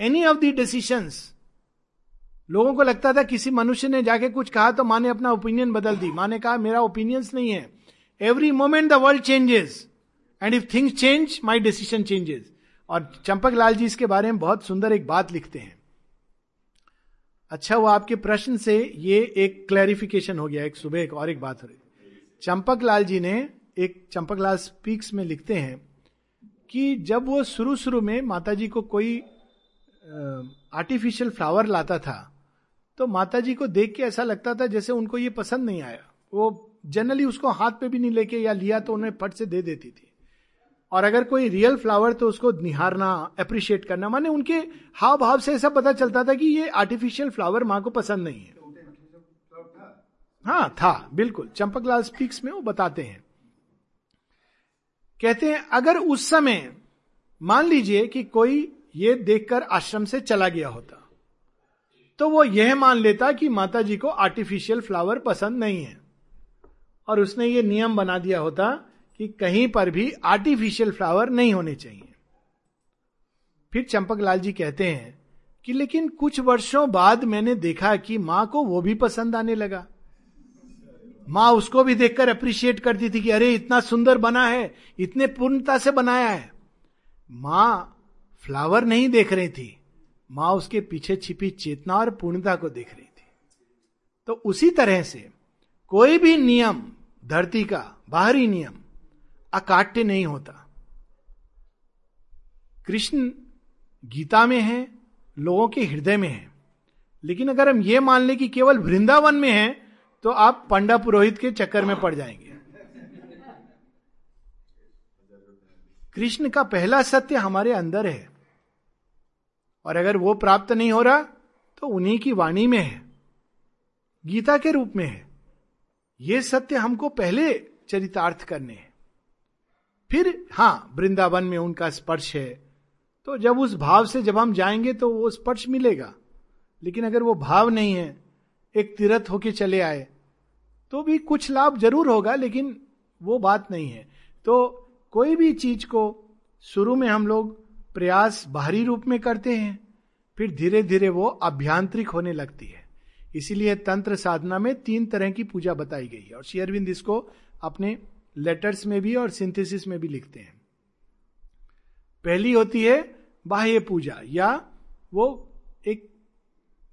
any of the decisions लोगों को लगता था किसी मनुष्य ने जाके कुछ कहा तो माँ ने अपना ओपिनियन बदल दी। माँ ने कहा, मेरा ओपिनियंस नहीं है। Every moment the world changes and if things change my decision changes और चंपक लाल जी इसके बारे में बहुत सुंदर एक बात लिखते हैं। अच्छा वो आपके प्रश्न से ये एक क्लैरिफिकेशन हो गया, एक सुबह एक और एक बात हो रही। चंपक लाल जी ने एक चंपक लाल स्पीक्स में लिखते हैं कि जब वो शुरू शुरू में माता जी को कोई आर्टिफिशियल फ्लावर लाता था तो माता जी को देख के ऐसा लगता था जैसे उनको ये पसंद नहीं आया। वो जनरली उसको हाथ पे भी नहीं लेके या लिया तो उन्हें फट से दे देती थी। और अगर कोई रियल फ्लावर तो उसको निहारना अप्रिशिएट करना, माने उनके हाव भाव से ऐसा पता चलता था कि ये आर्टिफिशियल फ्लावर माँ को पसंद नहीं है। हाँ था, बिल्कुल। चंपकलाल स्पीक्स में वो बताते हैं। कहते हैं, अगर उस समय मान लीजिए कि कोई ये देखकर आश्रम से चला गया होता तो वो यह मान लेता कि माता जी को आर्टिफिशियल फ्लावर पसंद नहीं है। और उसने ये नियम बना दिया होता कि कहीं पर भी आर्टिफिशियल फ्लावर नहीं होने चाहिए। फिर चंपक लाल जी कहते हैं कि लेकिन कुछ वर्षों बाद मैंने देखा कि माँ को वो भी पसंद आने लगा। माँ उसको भी देखकर अप्रिशिएट करती थी कि अरे, इतना सुंदर बना है, इतने पूर्णता से बनाया है। माँ फ्लावर नहीं देख रही थी। माँ उसके पीछे छिपी चेतना और पूर्णता को देख रही थी। तो उसी तरह से कोई भी नियम, धरती का बाहरी नियम अकाट्य नहीं होता। कृष्ण गीता में है, लोगों के हृदय में है। लेकिन अगर हम ये मान लें कि केवल वृंदावन में है तो आप पंडा पुरोहित के चक्कर में पड़ जाएँगे। कृष्ण का पहला सत्य हमारे अंदर है। और अगर वो प्राप्त नहीं हो रहा तो उन्हीं की वाणी में है। गीता के रूप में है। ये सत्य हमको पहले चरितार्थ करने हैं। फिर हाँ वृंदावन में उनका स्पर्श है। तो जब उस भाव से जब हम जाएँगे तो वो स्पर्श मिलेगा। लेकिन अगर वो भाव नहीं है, एक तीरथ होके चले आए तो भी कुछ लाभ ज़रूर होगा, लेकिन वो बात नहीं है। तो कोई भी चीज़ को शुरू में हम लोग प्रयास बाहरी रूप में करते हैं, फिर धीरे धीरे वो अभ्यांतरिक होने लगती है। इसीलिए तंत्र साधना में तीन तरह की पूजा बताई गई है, और शेयरविंद इसको अपने लेटर्स में भी और सिंथेसिस में भी लिखते हैं। पहली होती है बाह्य पूजा, या वो एक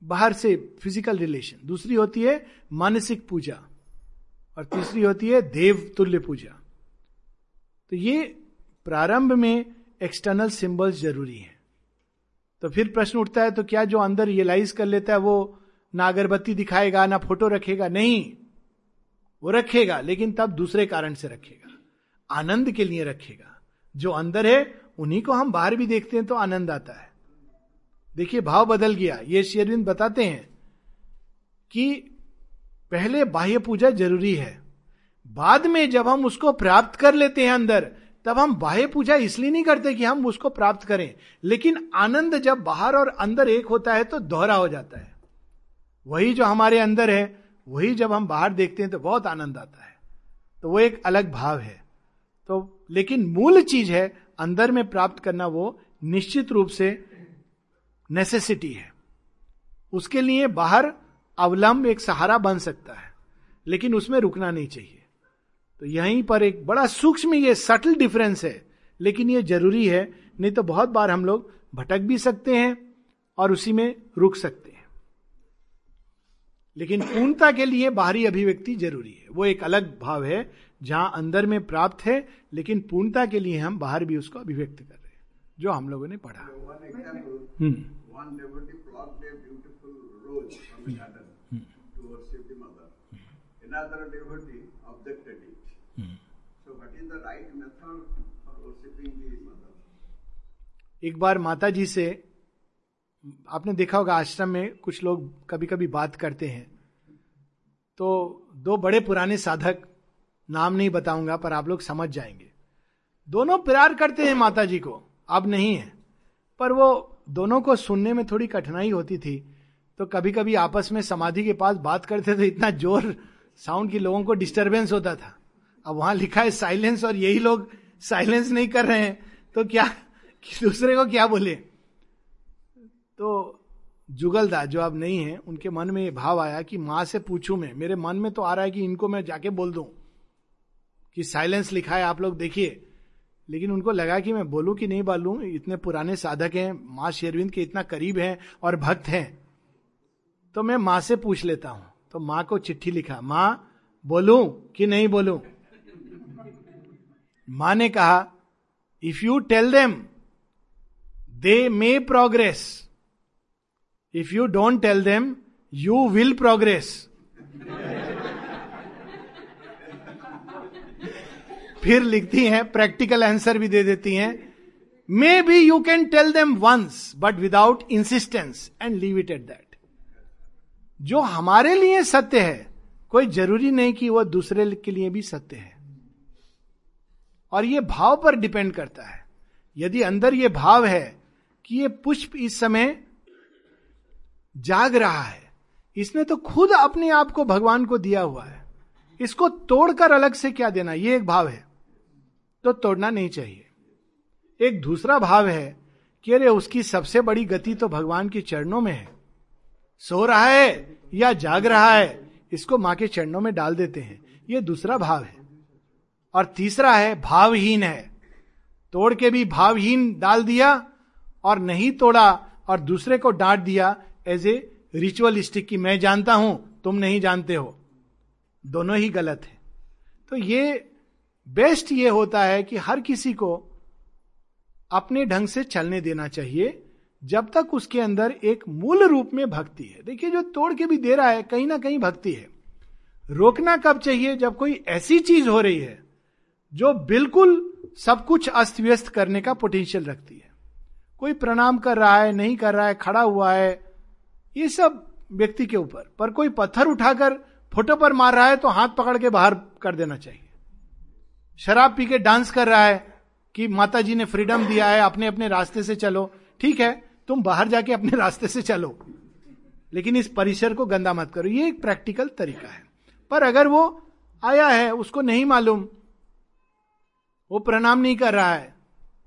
बाहर से फ़िज़िकल रिलेशन दूसरी होती है मानसिक पूजा, और तीसरी होती है देव तुल्य पूजा। तो ये प्रारंभ में एक्सटर्नल सिंबल्स ज़रूरी है। तो फिर प्रश्न उठता है तो क्या जो अंदर रियलाइज़ कर लेता है, वो ना अगरबत्ती दिखाएगा, ना फ़ोटो रखेगा? नहीं। वो रखेगा, लेकिन तब दूसरे कारण से रखेगा। आनंद के लिए रखेगा। जो अंदर है, उन्हीं को हम बाहर भी देखते हैं तो आनंद आता है। देखिए, भाव बदल गया। ये शेरविंद बताते हैं कि पहले बाह्य पूजा ज़रूरी है। बाद में जब हम उसको प्राप्त कर लेते हैं अंदर, तब हम बाह्य पूजा इसलिए नहीं करते कि हम उसको प्राप्त करें। लेकिन आनंद जब बाहर और अंदर एक होता है तो दोहरा हो जाता है। वही जो हमारे अंदर है वही जब हम बाहर देखते हैं तो बहुत आनंद आता है। तो वो एक अलग भाव है। तो लेकिन मूल चीज़ है, अंदर में प्राप्त करना वो निश्चित रूप से नेसेसिटी है। उसके लिए बाहर अवलंब एक सहारा बन सकता है, लेकिन उसमें रुकना नहीं चाहिए। तो यहीं पर एक बड़ा सूक्ष्म ये सटल डिफरेंस है, लेकिन ये ज़रूरी है, नहीं तो बहुत बार हम लोग भटक भी सकते हैं और उसी में रुक सकते हैं। लेकिन पूर्णता के लिए बाहरी अभिव्यक्ति ज़रूरी है। वो एक अलग भाव है जहाँ अंदर में प्राप्त है लेकिन पूर्णता के लिए हम बाहर भी उसको अभिव्यक्त कर रहे हैं जो हम लोगों ने पढ़ा। हम्म। the mother? एक बार माता जी से आपने देखा होगा आश्रम में कुछ लोग कभी कभी बात करते हैं। तो दो बड़े पुराने साधक, नाम नहीं बताऊँगा, पर आप लोग समझ जाएँगे। दोनों प्यार करते हैं माता जी को, अब नहीं है। पर वो दोनों को सुनने में थोड़ी कठिनाई होती थी। तो कभी कभी आपस में समाधि के पास बात करते थे इतना ज़ोर साउंड की लोगों को डिस्टरबेंस होता था। अब वहाँ लिखा है, साइलेंस, और यही लोग साइलेंस नहीं कर रहे हैं। तो क्या दूसरे को क्या बोले? तो जुगलदा जो अब नहीं है, उनके मन में ये भाव आया कि माँ से पूछूँ मैं। मेरे मन में तो आ रहा है कि इनको मैं जाके बोल दूँ कि साइलेंस लिखा है, आप लोग देखिए। लेकिन उनको लगा कि मैं बोलूँ कि नहीं बोलूँ, इतने पुराने साधक हैं, माँ शेरविंद के इतना करीब हैं और भक्त हैं। तो मैं माँ से पूछ लेता हूँ। तो माँ को चिट्ठी लिखा, माँ, बोलूँ कि नहीं बोलूँ? माँ ने कहा if you tell them they may progress if you don't tell them you will progress फिर लिखती हैं प्रैक्टिकल आंसर भी दे देती हैं। Maybe you can tell them once but without insistence and leave it at that जो हमारे लिए सत्य है, कोई ज़रूरी नहीं कि वह दूसरे के लिए भी सत्य है। और यह भाव पर डिपेंड करता है। यदि अंदर यह भाव है कि ये पुष्प इस समय जाग रहा है। इसने तो खुद अपने आप को भगवान को दिया हुआ है। इसको तोड़कर अलग से क्या देना? ये एक भाव है। तो तोड़ना नहीं चाहिए। एक दूसरा भाव है कि अरे उसकी सबसे बड़ी गति तो भगवान के चरणों में है। सो रहा है या जाग रहा है, इसको माँ के चरणों में डाल देते हैं। ये दूसरा भाव है। और तीसरा है, भावहीन है। तोड़ के भी भावहीन डाल दिया और नहीं तोड़ा और दूसरे को डांट दिया एज ए रिचुअलिस्टिक की मैं जानता हूँ, तुम नहीं जानते हो। दोनों ही गलत है। तो ये बेस्ट ये होता है कि हर किसी को अपने ढंग से चलने देना चाहिए, जब तक उसके अंदर एक मूल रूप में भक्ति है। देखिए, जो तोड़ के भी दे रहा है, कहीं ना कहीं भक्ति है। रोकना कब चाहिए, जब कोई ऐसी चीज़ हो रही है, जो बिल्कुल सब कुछ अस्त व्यस्त करने का पोटेंशियल रखती है। कोई प्रणाम कर रहा है, नहीं कर रहा है, खड़ा हुआ है ये सब व्यक्ति के ऊपर। पर कोई पत्थर उठाकर फ़ोटो पर मार रहा है तो हाथ पकड़ के बाहर कर देना चाहिए। शराब पी के डांस कर रहा है कि माता जी ने फ्रीडम दिया है, अपने अपने रास्ते से चलो। ठीक है, तुम बाहर जाके अपने रास्ते से चलो। लेकिन इस परिसर को गंदा मत करो। ये एक प्रैक्टिकल तरीका है। पर अगर वो आया है, उसको नहीं मालूम, वो प्रणाम नहीं कर रहा है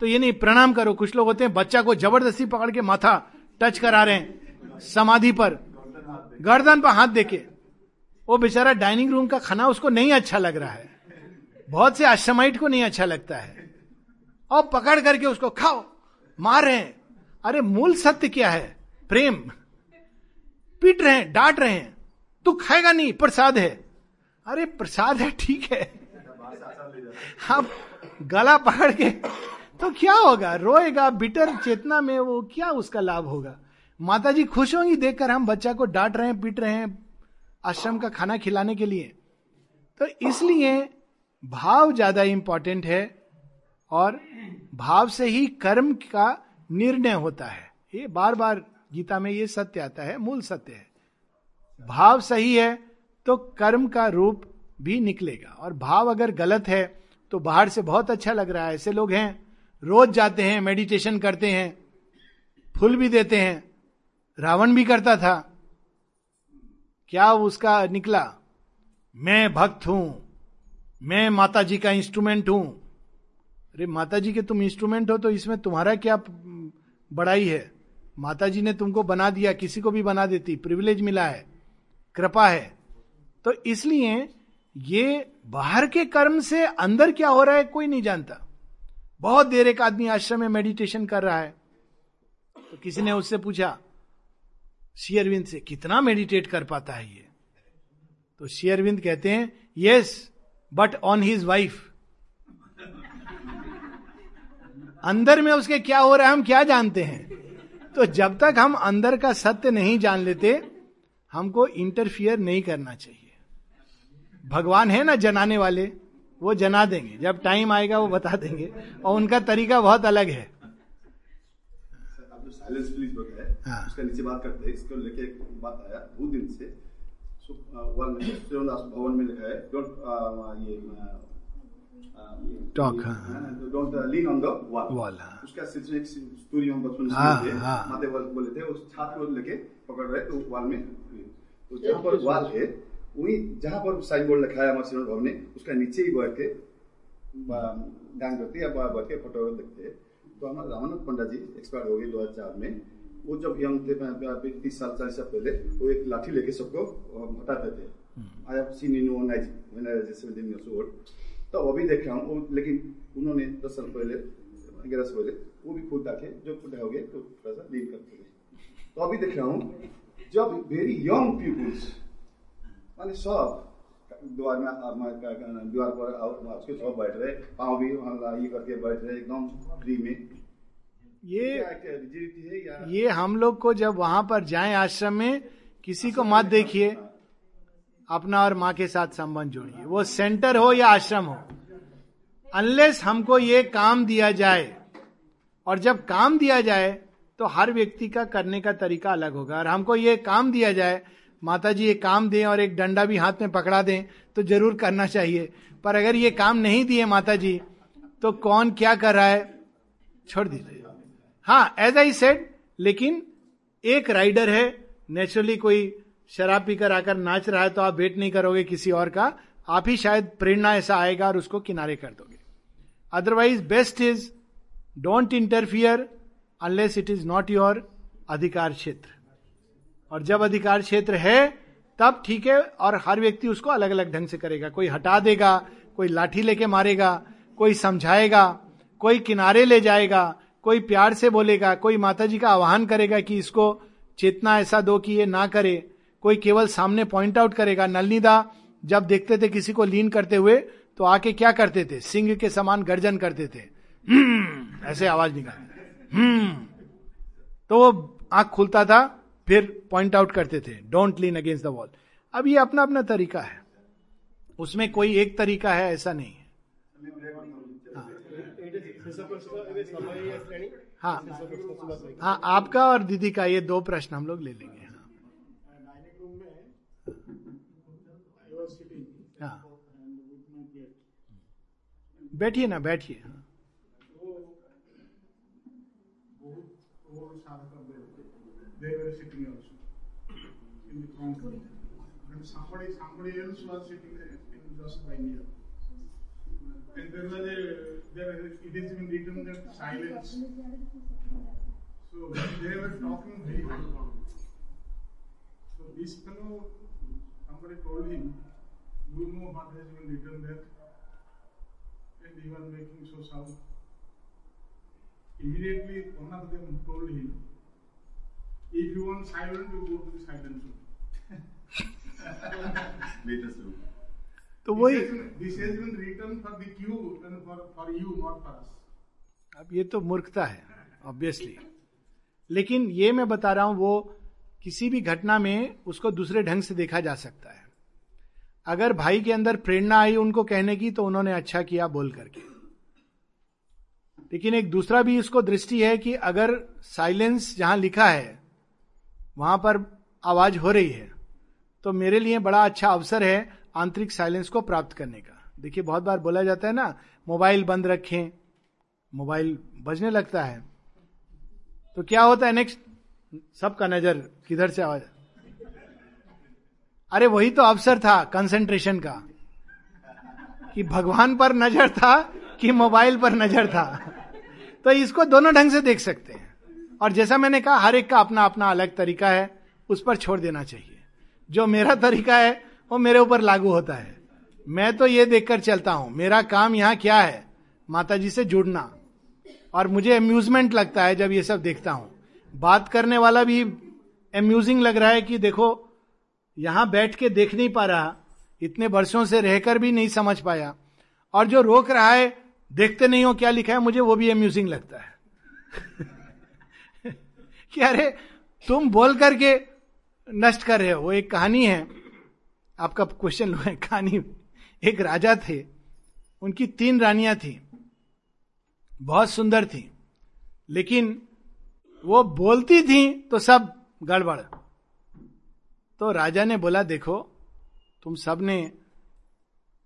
तो ये नहीं, प्रणाम करो। कुछ लोग होते हैं, बच्चा को ज़बरदस्ती पकड़ के माथा टच करा रहे हैं। समाधि पर। गर्दन पर हाथ देके। वो बेचारा डाइनिंग रूम का खाना उसको नहीं अच्छा लग रहा है। बहुत से आश्रमाइट को नहीं अच्छा लगता है। और पकड़ करके उसको, खाओ, मार रहे हैं। अरे, मूल सत्य क्या है? प्रेम। पीट रहे हैं, डांट रहे हैं। तू खाएगा नहीं, प्रसाद है। अरे, प्रसाद है, ठीक है। आप गला पकड़ के। तो क्या होगा? रोएगा, बिटर चेतना में वो, क्या उसका लाभ होगा? माता जी खुश होंगी देखकर हम बच्चा को डांट रहे हैं, पीट रहे हैं आश्रम का खाना खिलाने के लिए। तो इसलिए भाव ज़्यादा इंपॉर्टेंट है और भाव से ही कर्म का निर्णय होता है। ये बार बार गीता में ये सत्य आता है, मूल सत्य है। भाव सही है तो कर्म का रूप भी निकलेगा। और भाव अगर गलत है तो बाहर से बहुत अच्छा लग रहा है। ऐसे लोग हैं, रोज जाते हैं मेडिटेशन करते हैं, फूल भी देते हैं। रावण भी करता था। क्या उसका निकला? मैं भक्त हूँ। मैं माता जी का इंस्ट्रूमेंट हूँ। अरे माता जी के तुम इंस्ट्रूमेंट हो तो इसमें तुम्हारा क्या बड़ाई है? माता जी ने तुमको बना दिया, किसी को भी बना देती प्रिविलेज मिला है, कृपा है। तो इसलिए ये बाहर के कर्म से अंदर क्या हो रहा है, कोई नहीं जानता। बहुत देर एक आदमी आश्रम में मेडिटेशन कर रहा है। तो किसी ने उससे पूछा शेयरविंद से कितना मेडिटेट कर पाता है ये? तो शेयरविंद कहते हैं yes but on his wife अंदर में उसके क्या हो रहा है, हम क्या जानते हैं? तो जब तक हम अंदर का सत्य नहीं जान लेते, हमको इंटरफियर नहीं करना चाहिए। भगवान है ना जनाने वाले? वो जना देंगे। जब टाइम आएगा, वो बता देंगे। और उनका तरीका बहुत अलग है। हाँ। उसका नीचे बात करते हैं इसको लेके एक बात आया दो दिन से सु- वन में भवन में लिखा है डोंट ये हाँ। Don't lean on the wall हाँ। उसका एक स्टोरी हम बचपन में हाँ, हाँ। माते बोल- बोले थे उस को लेके पकड़ रहे तो वॉल में तो जहाँ पर वॉल है वही जहाँ पर साइन बोर्ड लिखा है हमारे भवन ने उसका नीचे ही बैठ के डांग करते या बैठ के फ़ोटो देखते हैं तो हमारे रामानंद पंडा जी एक्सपायर हो गए दो हज़ार चार में वो जब यंग थे तीस साल चालीस साल पहले वो एक लाठी लेके सबको हटाते थे I have seen in age when I was 17 years old तो अभी देख रहा हूँ लेकिन उन्होंने दस साल पहले ग्यारह साल पहले वो भी खुद आके जो खुद हो गए तो थोड़ा सा लीड करते थे तो अभी देख रहा हूँ जब वेरी यंग पीपुल्स माने सब द्वार में का- का- द्वार पर और उसके सब बैठ रहे पाँव भी वहाँ ये करके बैठ रहे एकदम फ्री में। ये ये हम लोग को जब वहाँ पर जाए आश्रम में किसी को मत देखिए। अपना और माँ के साथ संबंध जोड़िए। वो सेंटर हो या आश्रम हो। अनलेस हमको ये काम दिया जाए और जब काम दिया जाए तो हर व्यक्ति का करने का तरीका अलग होगा। और हमको ये काम दिया जाए माता जी ये काम दें और एक डंडा भी हाथ में पकड़ा दें तो ज़रूर करना चाहिए। पर अगर ये काम नहीं दिए माता जी तो कौन क्या कर रहा है? छोड़ दीजिए। हाँ एज आई सेड लेकिन एक राइडर है नेचुरली कोई शराब पीकर आकर नाच रहा है तो आप वेट नहीं करोगे किसी और का, आप ही शायद प्रेरणा ऐसा आएगा और उसको किनारे कर दोगे। Otherwise best is don't interfere unless it is not your अधिकार क्षेत्र। और जब अधिकार क्षेत्र है, तब ठीक है और हर व्यक्ति उसको अलग अलग ढंग से करेगा। कोई हटा देगा, कोई लाठी लेके मारेगा, कोई समझाएगा, कोई किनारे ले जाएगा कोई प्यार से बोलेगा कोई माता जी का आह्वान करेगा कि इसको चेतना ऐसा दो कि ये ना करे कोई केवल सामने पॉइंट आउट करेगा नलनीदा जब देखते थे किसी को लीन करते हुए तो आके क्या करते थे? सिंह के समान गर्जन करते थे। "हम्म", ऐसे आवाज़ निकालते हम्म तो वो आँख खुलता था फिर पॉइंट आउट करते थे। Don't lean against the wall अब ये अपना अपना तरीका है। उसमें कोई एक तरीका है ऐसा नहीं है। हाँ हाँ आपका और दीदी का ये दो प्रश्न हम लोग ले लेंगे हाँ हाँ बैठिए ना बैठिए हाँ somebody, somebody else was sitting in just by near. And there was a, there it is been written that silence. So they were talking very. So this fellow, somebody told him, you know what has been written there? And he was making so sound. Immediately one of them told him, if you want silence, you go to the silent room. [laughs] Room. तो वही। अब ये तो मूर्खता है ऑब्वियसली लेकिन ये मैं बता रहा हूँ वो किसी भी घटना में उसको दूसरे ढंग से देखा जा सकता है। अगर भाई के अंदर प्रेरणा आई उनको कहने की तो उन्होंने अच्छा किया बोल करके। लेकिन एक दूसरा भी इसको दृष्टि है कि अगर साइलेंस जहाँ लिखा है वहाँ पर आवाज़ हो रही है तो मेरे लिए बड़ा अच्छा अवसर है आंतरिक साइलेंस को प्राप्त करने का। देखिए, बहुत बार बोला जाता है ना, मोबाइल बंद रखें, मोबाइल बजने लगता है। तो क्या होता है नेक्स्ट सबका नज़र किधर से आवाज़? अरे, वही तो अवसर था कंसंट्रेशन का। कि भगवान पर नज़र था कि मोबाइल पर नज़र था। तो इसको दोनों ढंग से देख सकते हैं। और जैसा मैंने कहा, हर एक का अपना अपना अलग तरीका है, उस पर छोड़ देना चाहिए। जो मेरा तरीका है वो मेरे ऊपर लागू होता है। मैं तो ये देखकर चलता हूँ, मेरा काम यहाँ क्या है? माता जी से जुड़ना। और मुझे अम्यूजमेंट लगता है जब ये सब देखता हूँ। बात करने वाला भी अम्यूजिंग लग रहा है कि देखो, यहाँ बैठ के देख नहीं पा रहा, इतने वर्षों से रहकर भी नहीं समझ पाया। और जो रोक रहा है, देखते नहीं हो क्या लिखा है, मुझे वो भी अम्यूजिंग लगता है। [laughs] कि अरे, तुम बोल करके नष्ट कर रहे हो, वो एक कहानी है। आपका क्वेश्चन कहानी। एक राजा थे, उनकी तीन रानियाँ थी। बहुत सुंदर थी, लेकिन वो बोलती थी तो सब गड़बड़। तो राजा ने बोला, देखो, तुम सबने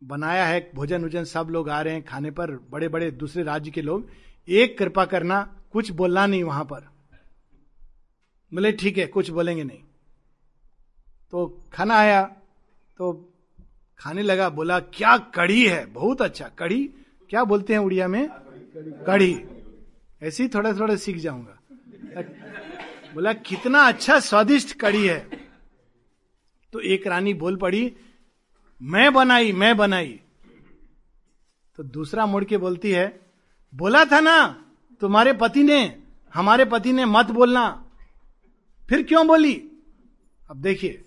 बनाया है भोजन उजन, सब लोग आ रहे हैं खाने पर बड़े बड़े दूसरे राज्य के लोग। एक कृपा करना, कुछ बोलना नहीं वहाँ पर। बोले, ठीक है, कुछ बोलेंगे नहीं। तो खाना आया तो खाने लगा, बोला, क्या कढ़ी है? बहुत अच्छा। कढ़ी? क्या बोलते हैं उड़िया में? कढ़ी। ऐसे ही थोड़ा थोड़ा सीख जाऊँगा। बोला, कितना अच्छा स्वादिष्ट कड़ी है। तो एक रानी बोल पड़ी, मैं बनाई मैं बनाई। तो दूसरा मुड़ के बोलती है, बोला था ना, तुम्हारे पति ने, हमारे पति ने मत बोलना। फिर क्यों बोली? अब देखिए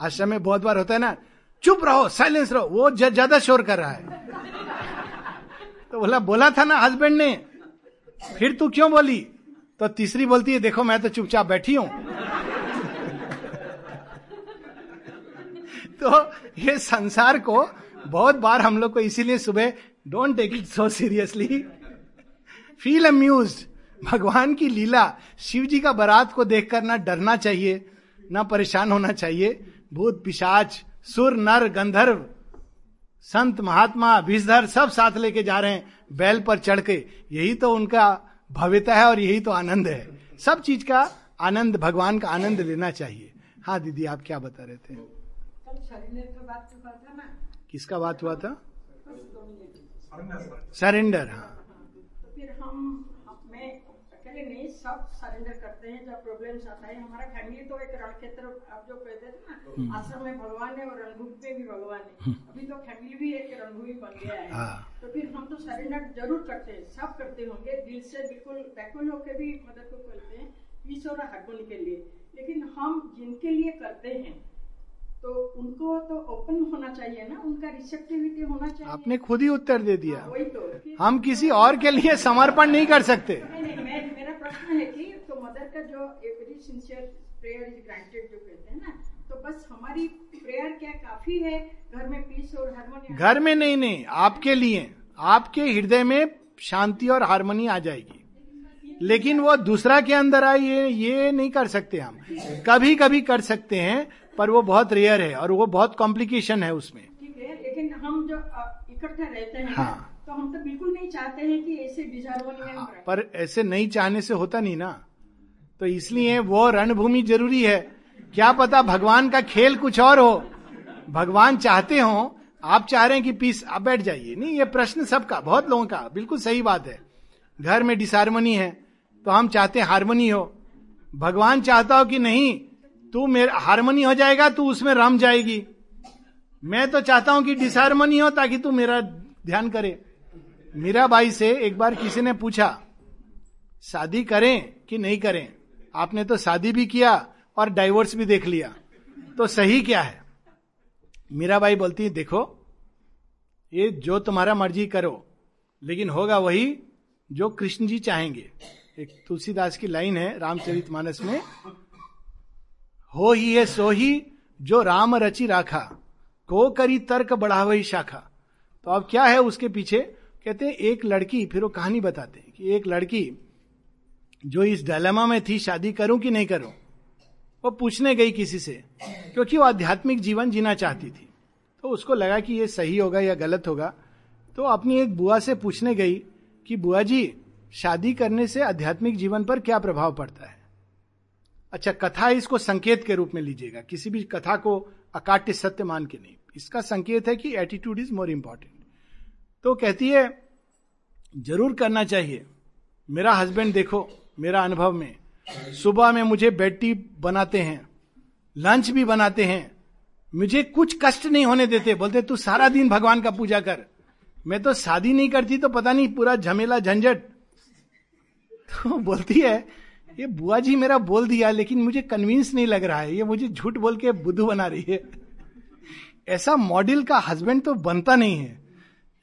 आश्रम में बहुत बार होता है ना, चुप रहो, साइलेंस रहो, वो ज़्यादा शोर कर रहा है। तो बोला बोला था ना हस्बैंड ने, फिर तू क्यों बोली? तो तीसरी बोलती है, देखो मैं तो चुपचाप बैठी हूँ। तो ये संसार को बहुत बार हम लोग को इसीलिए सुबह don't take it so seriously feel amuse भगवान की लीला, शिव जी का बारात को देखकर ना डरना चाहिए, ना परेशान होना चाहिए। भूत पिशाच सुर नर गंधर्व संत महात्मा विषधर सब साथ लेके जा रहे हैं बैल पर चढ़ के। यही तो उनका भव्यता है और यही तो आनंद है। सब चीज़ का आनंद भगवान का आनंद लेना चाहिए। हाँ दीदी आप क्या बता रहे थे? किसका बात हुआ था? सरेंडर हाँ। तो फिर हम मैं अकेले नहीं सब सरेंडर करते हैं जब प्रॉब्लम्स आता है। हमारा फैमिली तो एक रणक्षेत्र आप जो कहते थे ना आश्रम में भगवान है और रणभूमि में भी भगवान है। अभी तो फैमिली भी एक रणभूमि बन गया है। हाँ। तो फिर हम तो सरेंडर ज़रूर करते हैं सब करते होंगे दिल से बिल्कुल बैकुल होकर भी मदद को करते हैं ईश्वर और हारमोनी के लिए। लेकिन हम जिनके लिए करते हैं तो उनको तो ओपन होना चाहिए ना उनका रिसेप्टिविटी होना चाहिए। आपने खुद ही उत्तर दे दिया। वही तो। हम किसी और के लिए समर्पण नहीं कर सकते। नहीं नहीं मैं प्रश्न है कि तो मदर का जो very sincere prayer is granted जो कहते हैं ना तो बस हमारी प्रेयर क्या काफ़ी है? घर में पीस और हारमोनी घर में नहीं नहीं आपके लिए आपके हृदय में शांति और हारमोनी आ जाएगी। लेकिन वो दूसरा के अंदर आए ये ये नहीं कर सकते हम। कभी कभी कर सकते हैं पर वो बहुत रेयर है और वो बहुत कॉम्प्लिकेशन है उसमें। ठीक है लेकिन हम जो इकट्ठा रहते हैं हाँ। तो हम तो बिल्कुल नहीं चाहते हैं कि ऐसे में पर ऐसे नहीं चाहने से होता नहीं ना। तो इसलिए वो रणभूमि ज़रूरी है। क्या पता भगवान का खेल कुछ और हो। भगवान चाहते हो आप चाह रहे हैं कि पीस आप बैठ जाइए। नहीं ये प्रश्न सबका बहुत लोगों का बिल्कुल सही बात है। घर में डिसहारमोनी है तो हम चाहते हैं हारमोनी हो। भगवान चाहता हो कि नहीं तू मेरा हारमोनी हो जाएगा, तू उसमें रम जाएगी। मैं तो चाहता हूँ कि डिसहारमोनी हो ताकि तू मेरा ध्यान करे। मीरा बाई से एक बार किसी ने पूछा, शादी करें कि नहीं करें? आपने तो शादी भी किया और डाइवोर्स भी देख लिया। तो सही क्या है? मीरा मीराबाई बोलती है, देखो, ये जो तुम्हारा मर्ज़ी करो, लेकिन होगा वही जो कृष्ण जी चाहेंगे। एक तुलसीदास की लाइन है रामचरित मानस में हो ही है सो ही, जो राम रचि राखा, को करी तर्क बढ़ा शाखा। तो अब क्या है उसके पीछे? कहते हैं, एक लड़की, फिर वो कहानी बताते हैं कि एक लड़की जो इस डायलेमा में थी, शादी करूँ कि नहीं करूँ? वो पूछने गई किसी से, क्योंकि वो आध्यात्मिक जीवन जीना चाहती थी। तो उसको लगा कि ये सही होगा या गलत होगा। तो अपनी एक बुआ से पूछने गई कि, बुआ जी, शादी करने से आध्यात्मिक जीवन पर क्या प्रभाव पड़ता है? अच्छा कथा इसको संकेत के रूप में लीजिएगा। किसी भी कथा को अकाट्य सत्य मान के नहीं। इसका संकेत है कि एटीट्यूड इज़ मोर इंपॉर्टेंट तो कहती है, ज़रूर करना चाहिए। मेरा हस्बैंड देखो, मेरा अनुभव में। सुबह में मुझे बेड टी बनाते हैं लंच भी बनाते हैं। मुझे कुछ कष्ट नहीं होने देते। बोलते, तू सारा दिन भगवान का पूजा कर। मैं तो शादी नहीं करती तो पता नहीं, पूरा झमेला झंझट। तो बोलती है ये बुआ जी मेरा बोल दिया, लेकिन मुझे कन्विंस नहीं लग रहा है। ये मुझे झूठ बोल के बुद्धू बना रही है। ऐसा मॉडल का हस्बैंड तो बनता नहीं है।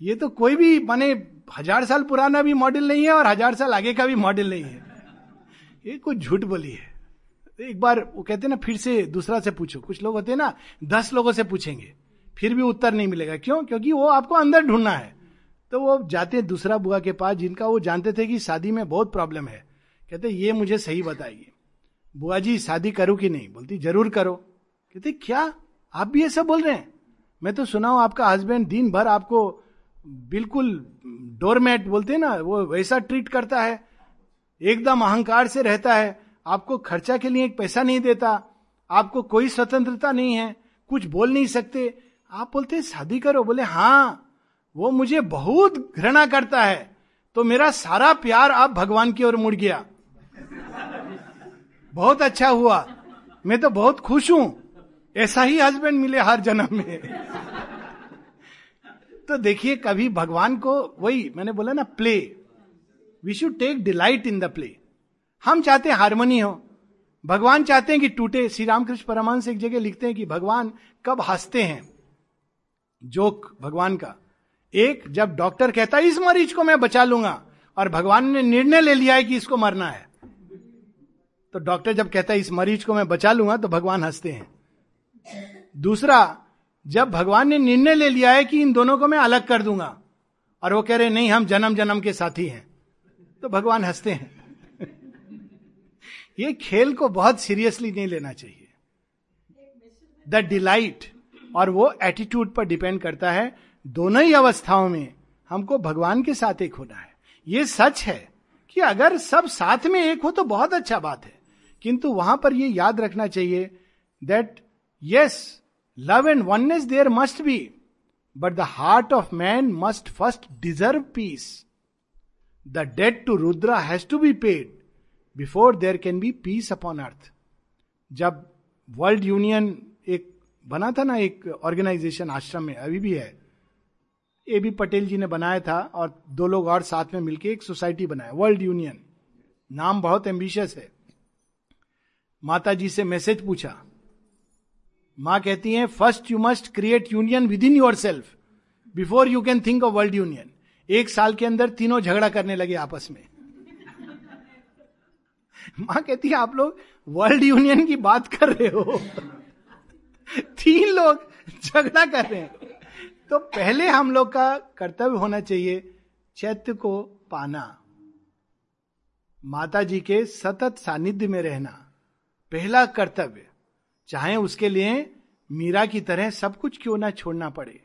ये तो कोई भी, माने हज़ार साल पुराना भी मॉडल नहीं है और हज़ार साल आगे का भी मॉडल नहीं है। ये कुछ झूठ बोली है। एक बार वो कहते हैं ना, फिर से दूसरा से पूछो। कुछ लोग होते हैं ना, दस लोगों से पूछेंगे। फिर भी उत्तर नहीं मिलेगा। क्यों? क्योंकि वो आपको अंदर ढूंढना है। तो वो जाते हैं दूसरा बुआ के पास, जिनका वो जानते थे कि शादी में बहुत प्रॉब्लम है। कहते, ये मुझे सही बताइए। बुआ जी, शादी करूँ कि नहीं? बोलती, ज़रूर करो। कहते, क्या? आप भी ऐसा बोल रहे हैं? मैं तो सुना हूँ आपका हस्बैंड दिन भर आपको बिल्कुल डोरमेट बोलते हैं ना, वो वैसा ट्रीट करता है। एकदम अहंकार से रहता है। आपको खर्चा के लिए एक पैसा नहीं देता। आपको कोई स्वतंत्रता नहीं है। कुछ बोल नहीं सकते। आप बोलते शादी करो। बोले हाँ वो मुझे बहुत घृणा करता है। तो मेरा सारा प्यार आप भगवान की ओर मुड़ गया। बहुत अच्छा हुआ। मैं तो बहुत खुश हूँ। ऐसा ही हस्बैंड मिले हर जन्म में। तो देखिए, कभी भगवान को वही मैंने बोला ना play we should take delight in the play हम चाहते हैं हारमोनी हो। भगवान चाहते हैं कि टूटे। श्री रामकृष्ण परमांश एक जगह लिखते हैं कि भगवान कब हँसते हैं। जोक भगवान का। एक, जब डॉक्टर कहता है, इस मरीज़ को मैं बचा लूँगा। और भगवान ने निर्णय ले लिया है कि इसको मरना है। तो डॉक्टर जब कहता है, इस मरीज़ को मैं बचा लूँगा तो भगवान हँसते हैं। दूसरा, जब भगवान ने निर्णय ले लिया है कि इन दोनों को मैं अलग कर दूँगा, और वो कह रहे नहीं, हम जन्म जन्म के साथी हैं तो भगवान हँसते हैं। ये खेल को बहुत सीरियसली नहीं लेना चाहिए। द डिलाइट, और वो एटीट्यूड पर डिपेंड करता है। दोनों ही अवस्थाओं में हमको भगवान के साथ एक होना है। ये सच है कि अगर सब साथ में एक हो तो बहुत अच्छा बात है। किंतु वहाँ पर यह याद रखना चाहिए that yes love and oneness there must be but the heart of man must first deserve peace the debt to Rudra has to be paid before there can be peace upon earth जब वर्ल्ड यूनियन एक बना था ना, एक ऑर्गेनाइजेशन आश्रम में, अभी भी है ए बी पटेल जी ने बनाया था और दो लोग और साथ में मिलकर एक सोसाइटी बनाया वर्ल्ड यूनियन नाम बहुत एम्बिशियस है। माता जी से मैसेज पूछा, माँ कहती हैं first you must create union within yourself before you can think of world union एक साल के अंदर तीनों झगड़ा करने लगे आपस में। माँ कहती है, आप लोग वर्ल्ड यूनियन की बात कर रहे हो। तीन लोग झगड़ा कर रहे हैं। तो पहले हम लोग का कर्तव्य होना चाहिए चैत्य को पाना माता जी के सतत सानिध्य में रहना। पहला कर्तव्य, चाहे उसके लिए मीरा की तरह सब कुछ क्यों ना छोड़ना पड़े।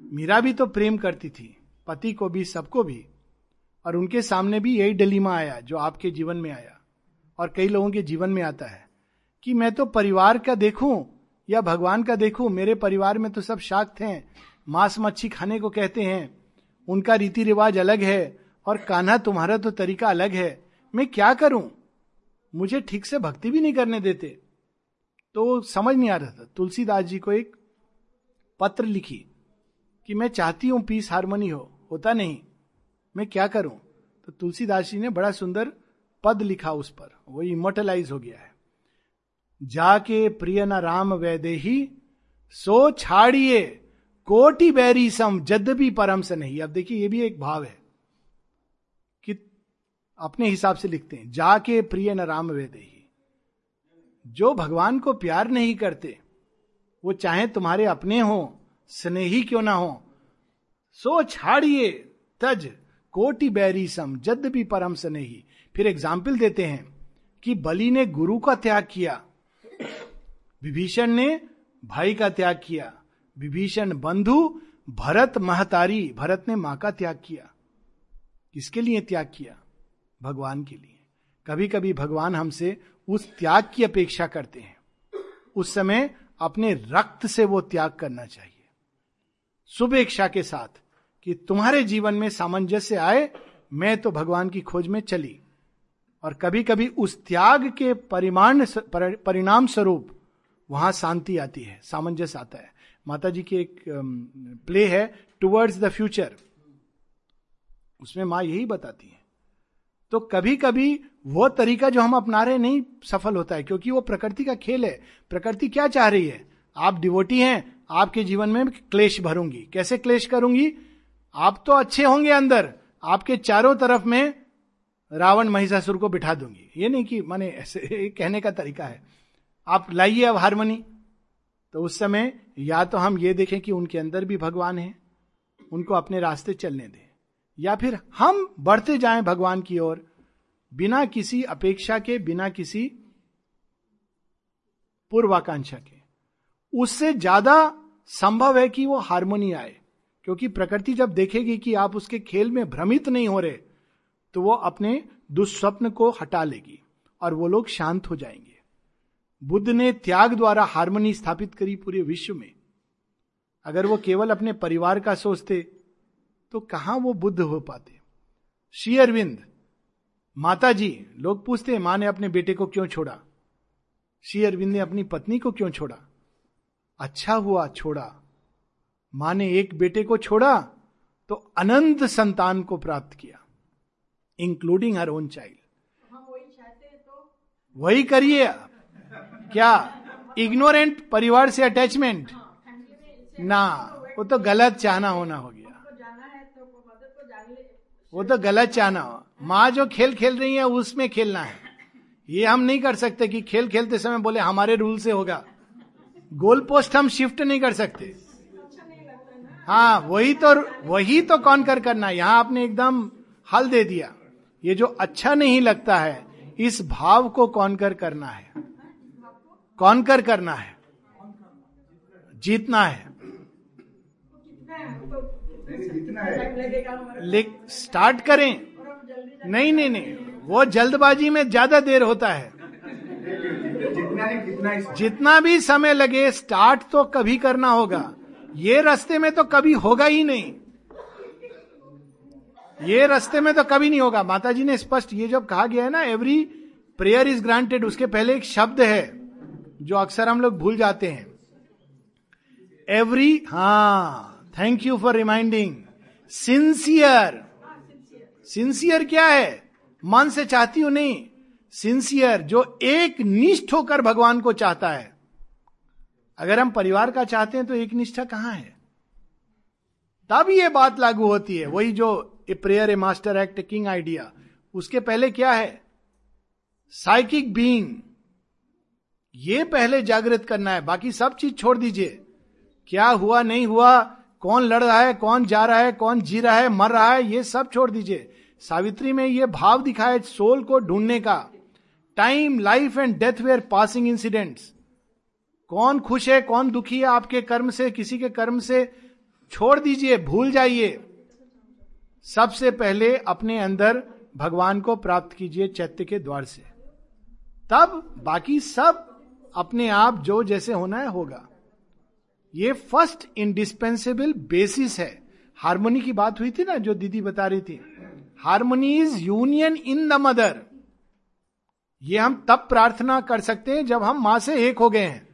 मीरा भी तो प्रेम करती थी, पति को भी, सबको भी। और उनके सामने भी यही डलीमा आया, जो आपके जीवन में आया। और कई लोगों के जीवन में आता है कि मैं तो परिवार का देखूँ या भगवान का देखूँ, मेरे परिवार में तो सब शाक्त हैं, मांस मच्छी खाने को कहते हैं, उनका रीति रिवाज अलग है और कान्हा तुम्हारा तो तरीका अलग है, मैं क्या करूँ? मुझे ठीक से भक्ति भी नहीं करने देते। तो समझ नहीं आ रहा था। तुलसीदास जी को एक पत्र लिखी कि मैं चाहती हूँ पीस हारमोनी हो, होता नहीं, मैं क्या करूँ? तो तुलसीदास जी ने बड़ा सुंदर पद लिखा उस पर। वो इमोटलाइज हो गया है। जाके प्रिय न राम वैदेही, सो छाड़िए, कोटि बैरी सम जद भी परम से नहीं। अब देखिए, ये भी एक भाव है। अपने हिसाब से लिखते हैं, जाके प्रिय न राम वैदेही जो भगवान को प्यार नहीं करते, वो चाहे तुम्हारे अपने हो, स्नेही क्यों ना हो, सो छाड़िए तज कोटि बैरी सम जद भी परम स्नेही। फिर एग्ज़ाम्पल देते हैं कि बलि ने गुरु का त्याग किया, विभीषण ने भाई का त्याग किया, विभीषण बंधु भरत महतारी, भरत ने माँ का त्याग किया। किसके लिए त्याग किया? भगवान के लिए। कभी कभी भगवान हमसे उस त्याग की अपेक्षा करते हैं। उस समय अपने रक्त से वो त्याग करना चाहिए। शुभेक्षा के साथ कि तुम्हारे जीवन में सामंजस्य आए, मैं तो भगवान की खोज में चली। और कभी कभी उस त्याग के परिमाण परिणाम स्वरूप वहाँ शांति आती है, सामंजस्य आता है। माता जी की एक प्ले है टुवर्ड्स द फ्यूचर उसमें माँ यही बताती है। तो कभी कभी वो तरीका जो हम अपना रहे नहीं सफल होता है, क्योंकि वो प्रकृति का खेल है। प्रकृति क्या चाह रही है? आप डिवोटी हैं, आपके जीवन में क्लेश भरूँगी। कैसे क्लेश करूँगी? आप तो अच्छे होंगे अंदर, आपके चारों तरफ़ में रावण महिषासुर को बिठा दूँगी। ये नहीं कि माने ऐसे [laughs] कहने का तरीका है। आप लाइए अब हारमोनी। तो उस समय या तो हम ये देखें कि उनके अंदर भी भगवान है, उनको अपने रास्ते चलने दें। या फिर हम बढ़ते जाएँ भगवान की ओर, बिना किसी अपेक्षा के, बिना किसी पूर्वाकांक्षा के। उससे ज़्यादा संभव है कि वो हारमोनी आए, क्योंकि प्रकृति जब देखेगी कि आप उसके खेल में भ्रमित नहीं हो रहे तो वो अपने दुस्वप्न को हटा लेगी और वो लोग शांत हो जाएँगे। बुद्ध ने त्याग द्वारा हारमोनी स्थापित करी पूरे विश्व में। अगर वो केवल अपने परिवार का सोचते तो कहाँ वो बुद्ध हो पाते? श्री अरविंद माता जी लोग पूछते हैं माँ ने अपने बेटे को क्यों छोड़ा? श्री अरविंद ने अपनी पत्नी को क्यों छोड़ा? अच्छा हुआ छोड़ा। माँ ने एक बेटे को छोड़ा तो अनंत संतान को प्राप्त किया इंक्लूडिंग हर ओन चाइल्ड वही करिए। क्या? इग्नोरेंट परिवार से अटैचमेंट ना वो तो गलत चाहना होना हो गया वो तो गलत चाहना हो। माँ जो खेल खेल रही है, उसमें खेलना है। ये हम नहीं कर सकते कि खेल खेलते समय बोले, हमारे रूल से होगा। गोल पोस्ट हम शिफ्ट नहीं कर सकते। हाँ वही तो वही तो कौन कर करना यहाँ आपने एकदम हल दे दिया। ये जो अच्छा नहीं लगता है, इस भाव को कौन कर करना है। कौन कर करना है। जीतना है। स्टार्ट करें। नहीं नहीं नहीं वो जल्दबाजी में ज़्यादा देर होता है। जितना भी समय लगे स्टार्ट तो कभी करना होगा। ये रास्ते में तो कभी होगा ही नहीं। ये रास्ते में तो कभी नहीं होगा। माता जी ने स्पष्ट ये जब कहा गया है ना एवरी प्रेयर इज़ ग्रांटेड उसके पहले एक शब्द है जो अक्सर हम लोग भूल जाते हैं। एवरी हा। Thank you for reminding sincere sincere क्या है? मन से चाहती हूँ नहीं. सिंसियर जो एक निष्ठ होकर भगवान को चाहता है। अगर हम परिवार का चाहते हैं तो एक निष्ठा कहाँ है? तब ये बात लागू होती है। वही जो a prayer a master act king idea उसके पहले क्या है? साइकिक बीइंग ये पहले जागृत करना है। बाकी सब चीज़ छोड़ दीजिए। क्या हुआ, नहीं हुआ? कौन लड़ रहा है, कौन जा रहा है, कौन जी रहा है, मर रहा है, ये सब छोड़ दीजिए। सावित्री में ये भाव दिखाए सोल को ढूँढने का। Time life and death were passing incidents कौन खुश है, कौन दुखी है आपके कर्म से, किसी के कर्म से, छोड़ दीजिए, भूल जाइए। सबसे पहले अपने अंदर भगवान को प्राप्त कीजिए चैत्य के द्वार से। तब बाकी सब अपने आप जो जैसे होना है होगा। ये फ़र्स्ट इंडिस्पेंसेबल बेसिस है। हारमोनी की बात हुई थी ना, जो दीदी बता रही थी। Harmony is union in the mother ये हम तब प्रार्थना कर सकते हैं जब हम माँ से एक हो गए हैं।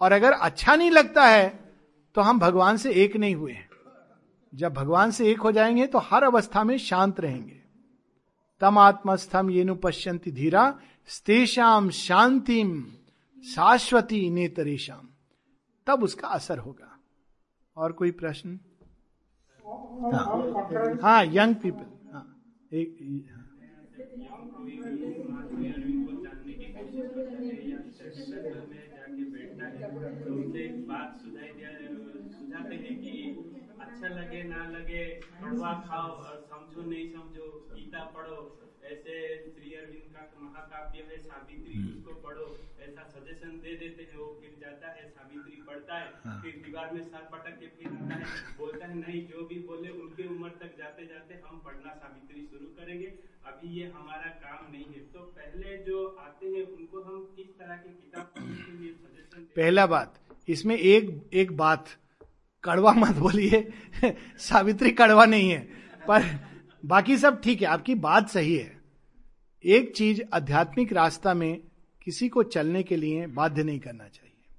और अगर अच्छा नहीं लगता है तो हम भगवान से एक नहीं हुए हैं। जब भगवान से एक हो जाएँगे तो हर अवस्था में शांत रहेंगे। तम आत्मस्थम ये नु पश्यंती धीरा स्तेषाम शांतिम शाश्वती नेतरेशम तब उसका असर होगा? और कोई प्रश्न? हाँ, यंग पीपल हाँ एक हाँ। बात सुझाई दिया सुझाते हैं। कि अच्छा लगे ना लगे कड़वा खाओ और समझो नहीं समझो गीता पढ़ो ऐसे श्री अरविंद का महाकाव्य है सावित्री हम्म। उसको पढ़ो। ऐसा सजेशन दे देते हैं वो फिर जाता है सावित्री पढ़ता है हाँ। फिर दीवार में पटक के फिर आता है बोलता है नहीं जो भी बोले उनकी उम्र तक जाते जाते हम पढ़ना सावित्री शुरू करेंगे। अभी ये हमारा काम नहीं है। तो पहले जो आते हैं उनको हम किस तरह की किताब के लिए सजेशन पहला बात इसमें एक एक बात कड़वा मत बोलिए। [laughs] सावित्री कड़वा नहीं है पर बाकी सब ठीक है, आपकी बात सही है। एक चीज़ आध्यात्मिक रास्ता में किसी को चलने के लिए बाध्य नहीं करना चाहिए।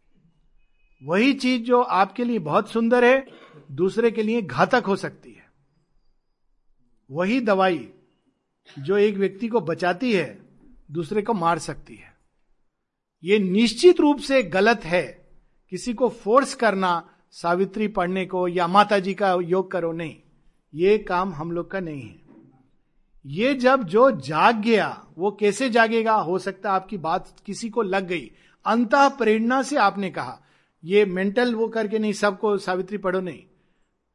वही चीज़ जो आपके लिए बहुत सुंदर है, दूसरे के लिए घातक हो सकती है। वही दवाई जो एक व्यक्ति को बचाती है, दूसरे को मार सकती है। ये निश्चित रूप से गलत है, किसी को फोर्स करना, सावित्री पढ़ने को या माता जी का योग करो, नहीं। ये काम हम लोग का नहीं है। ये जब जो जाग गया, वो कैसे जागेगा? हो सकता आपकी बात किसी को लग गई। अंत प्रेरणा से आपने कहा, ये मेंटल वो करके नहीं, सबको सावित्री पढ़ो नहीं।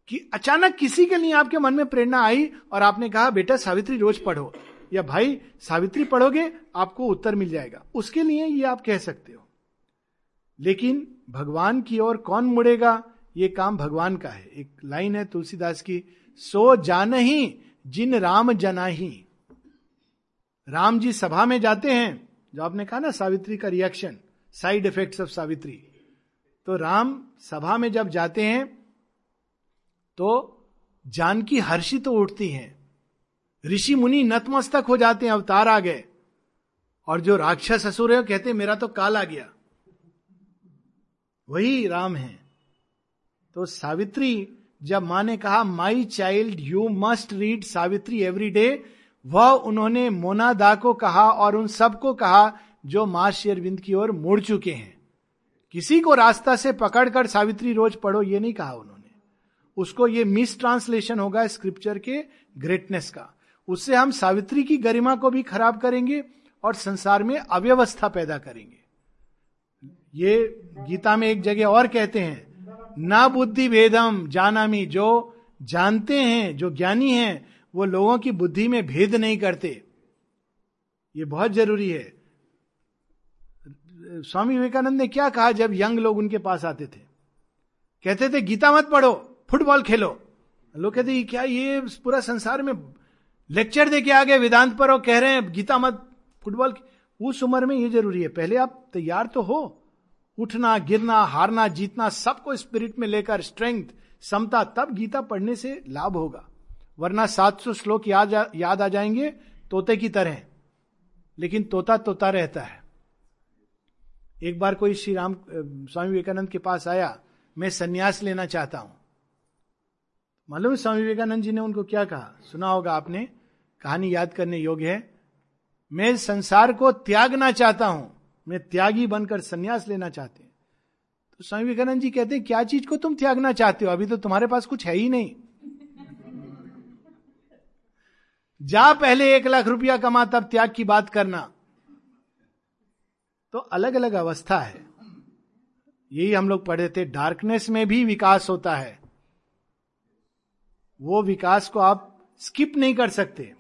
कि अचानक किसी के लिए आपके मन में प्रेरणा आई और आपने कहा, बेटा सावित्री रोज पढ़ो। या भाई, सावित्री पढ़ोगे, आपको उत्तर मिल जाएगा। उसके लिए ये आप कह सकते हो। लेकिन भगवान की ओर कौन मुड़ेगा? ये काम भगवान का है। एक लाइन है तुलसीदास की सो जान ही जिन राम जना ही राम जी सभा में जाते हैं, जो आपने कहा ना सावित्री का reaction side effects of Savitri. तो राम सभा में जब जाते हैं तो जानकी हर्षित तो उठती हैं। ऋषि मुनि नतमस्तक हो जाते हैं, अवतार आ गए। और जो राक्षस असुर है कहते मेरा तो काल आ गया। वही राम है। तो सावित्री जब माँ ने कहा my child you must read Savitri every day वह उन्होंने मोना दा को कहा और उन सबको कहा जो माँ शेरविंद की ओर मुड़ चुके हैं। किसी को रास्ता से पकड़कर सावित्री रोज पढ़ो, ये नहीं कहा उन्होंने। उसको ये मिस ट्रांसलेशन होगा स्क्रिप्चर के ग्रेटनेस का। उससे हम सावित्री की गरिमा को भी खराब करेंगे और संसार में अव्यवस्था पैदा करेंगे। ये गीता में एक जगह और कहते हैं ना बुद्धि भेदम जानामी। जो जानते हैं, जो ज्ञानी हैं, वो लोगों की बुद्धि में भेद नहीं करते। ये बहुत ज़रूरी है। स्वामी विवेकानंद ने क्या कहा जब यंग लोग उनके पास आते थे? कहते थे, गीता मत पढ़ो, फुटबॉल खेलो। लोग कहते क्या, ये पूरा संसार में लेक्चर दे के आ गए, वेदांत पर और कह रहे हैं, गीता मत, फुटबॉल उस उम्र में ये ज़रूरी है। पहले आप तैयार तो हो उठना, गिरना, हारना, जीतना, सबको स्पिरिट में लेकर स्ट्रेंथ समता, तब गीता पढ़ने से लाभ होगा। वरना 700 श्लोक याद याद आ जाएँगे, तोते की तरह। लेकिन तोता तोता रहता है। एक बार कोई श्री राम स्वामी विवेकानंद के पास आया, मैं सन्यास लेना चाहता हूँ। मालूम स्वामी विवेकानंद जी ने उनको क्या कहा? सुना होगा आपने, कहानी याद करने योग्य है। मैं संसार को त्यागना चाहता हूँ। मैं त्यागी बनकर संन्यास लेना चाहते हैं। तो स्वामी विवेकानंद जी कहते हैं, क्या चीज़ को तुम त्यागना चाहते हो? अभी तो तुम्हारे पास कुछ है ही नहीं। जा पहले एक लाख रुपया कमा, तब त्याग की बात करना। तो अलग अलग अवस्था है। यही हम लोग पढ़े थे डार्कनेस में भी विकास होता है। वो विकास को आप स्किप नहीं कर सकते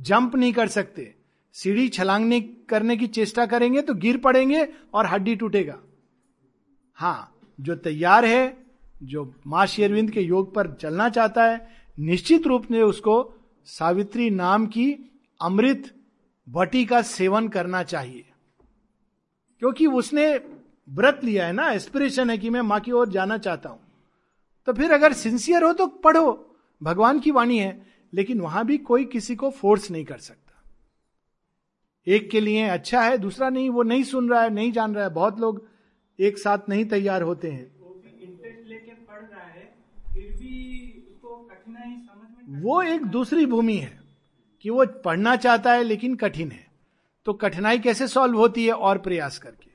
जंप नहीं कर सकते। सीढ़ी छलांगने करने की चेष्टा करेंगे तो गिर पड़ेंगे और हड्डी टूटेगा। हाँ जो तैयार है, जो माँ शेरविंद के योग पर चलना चाहता है, निश्चित रूप से उसको सावित्री नाम की अमृत बटी का सेवन करना चाहिए। क्योंकि उसने व्रत लिया है ना एस्पिरेशन है कि मैं माँ की ओर जाना चाहता हूँ। तो फिर अगर सिंसियर हो तो पढ़ो, भगवान की वाणी है, लेकिन वहाँ भी कोई किसी को फोर्स नहीं कर सकता। एक के लिए अच्छा है दूसरा नहीं वो नहीं सुन रहा है नहीं जान रहा है बहुत लोग एक साथ नहीं तैयार होते हैं। वो भी इंटरेस्ट लेके पढ़ रहा है फिर भी उसको कठिनाई समझ में वो एक दूसरी भूमि है कि वो पढ़ना चाहता है लेकिन कठिन है। तो कठिनाई कैसे सॉल्व होती है? और प्रयास करके।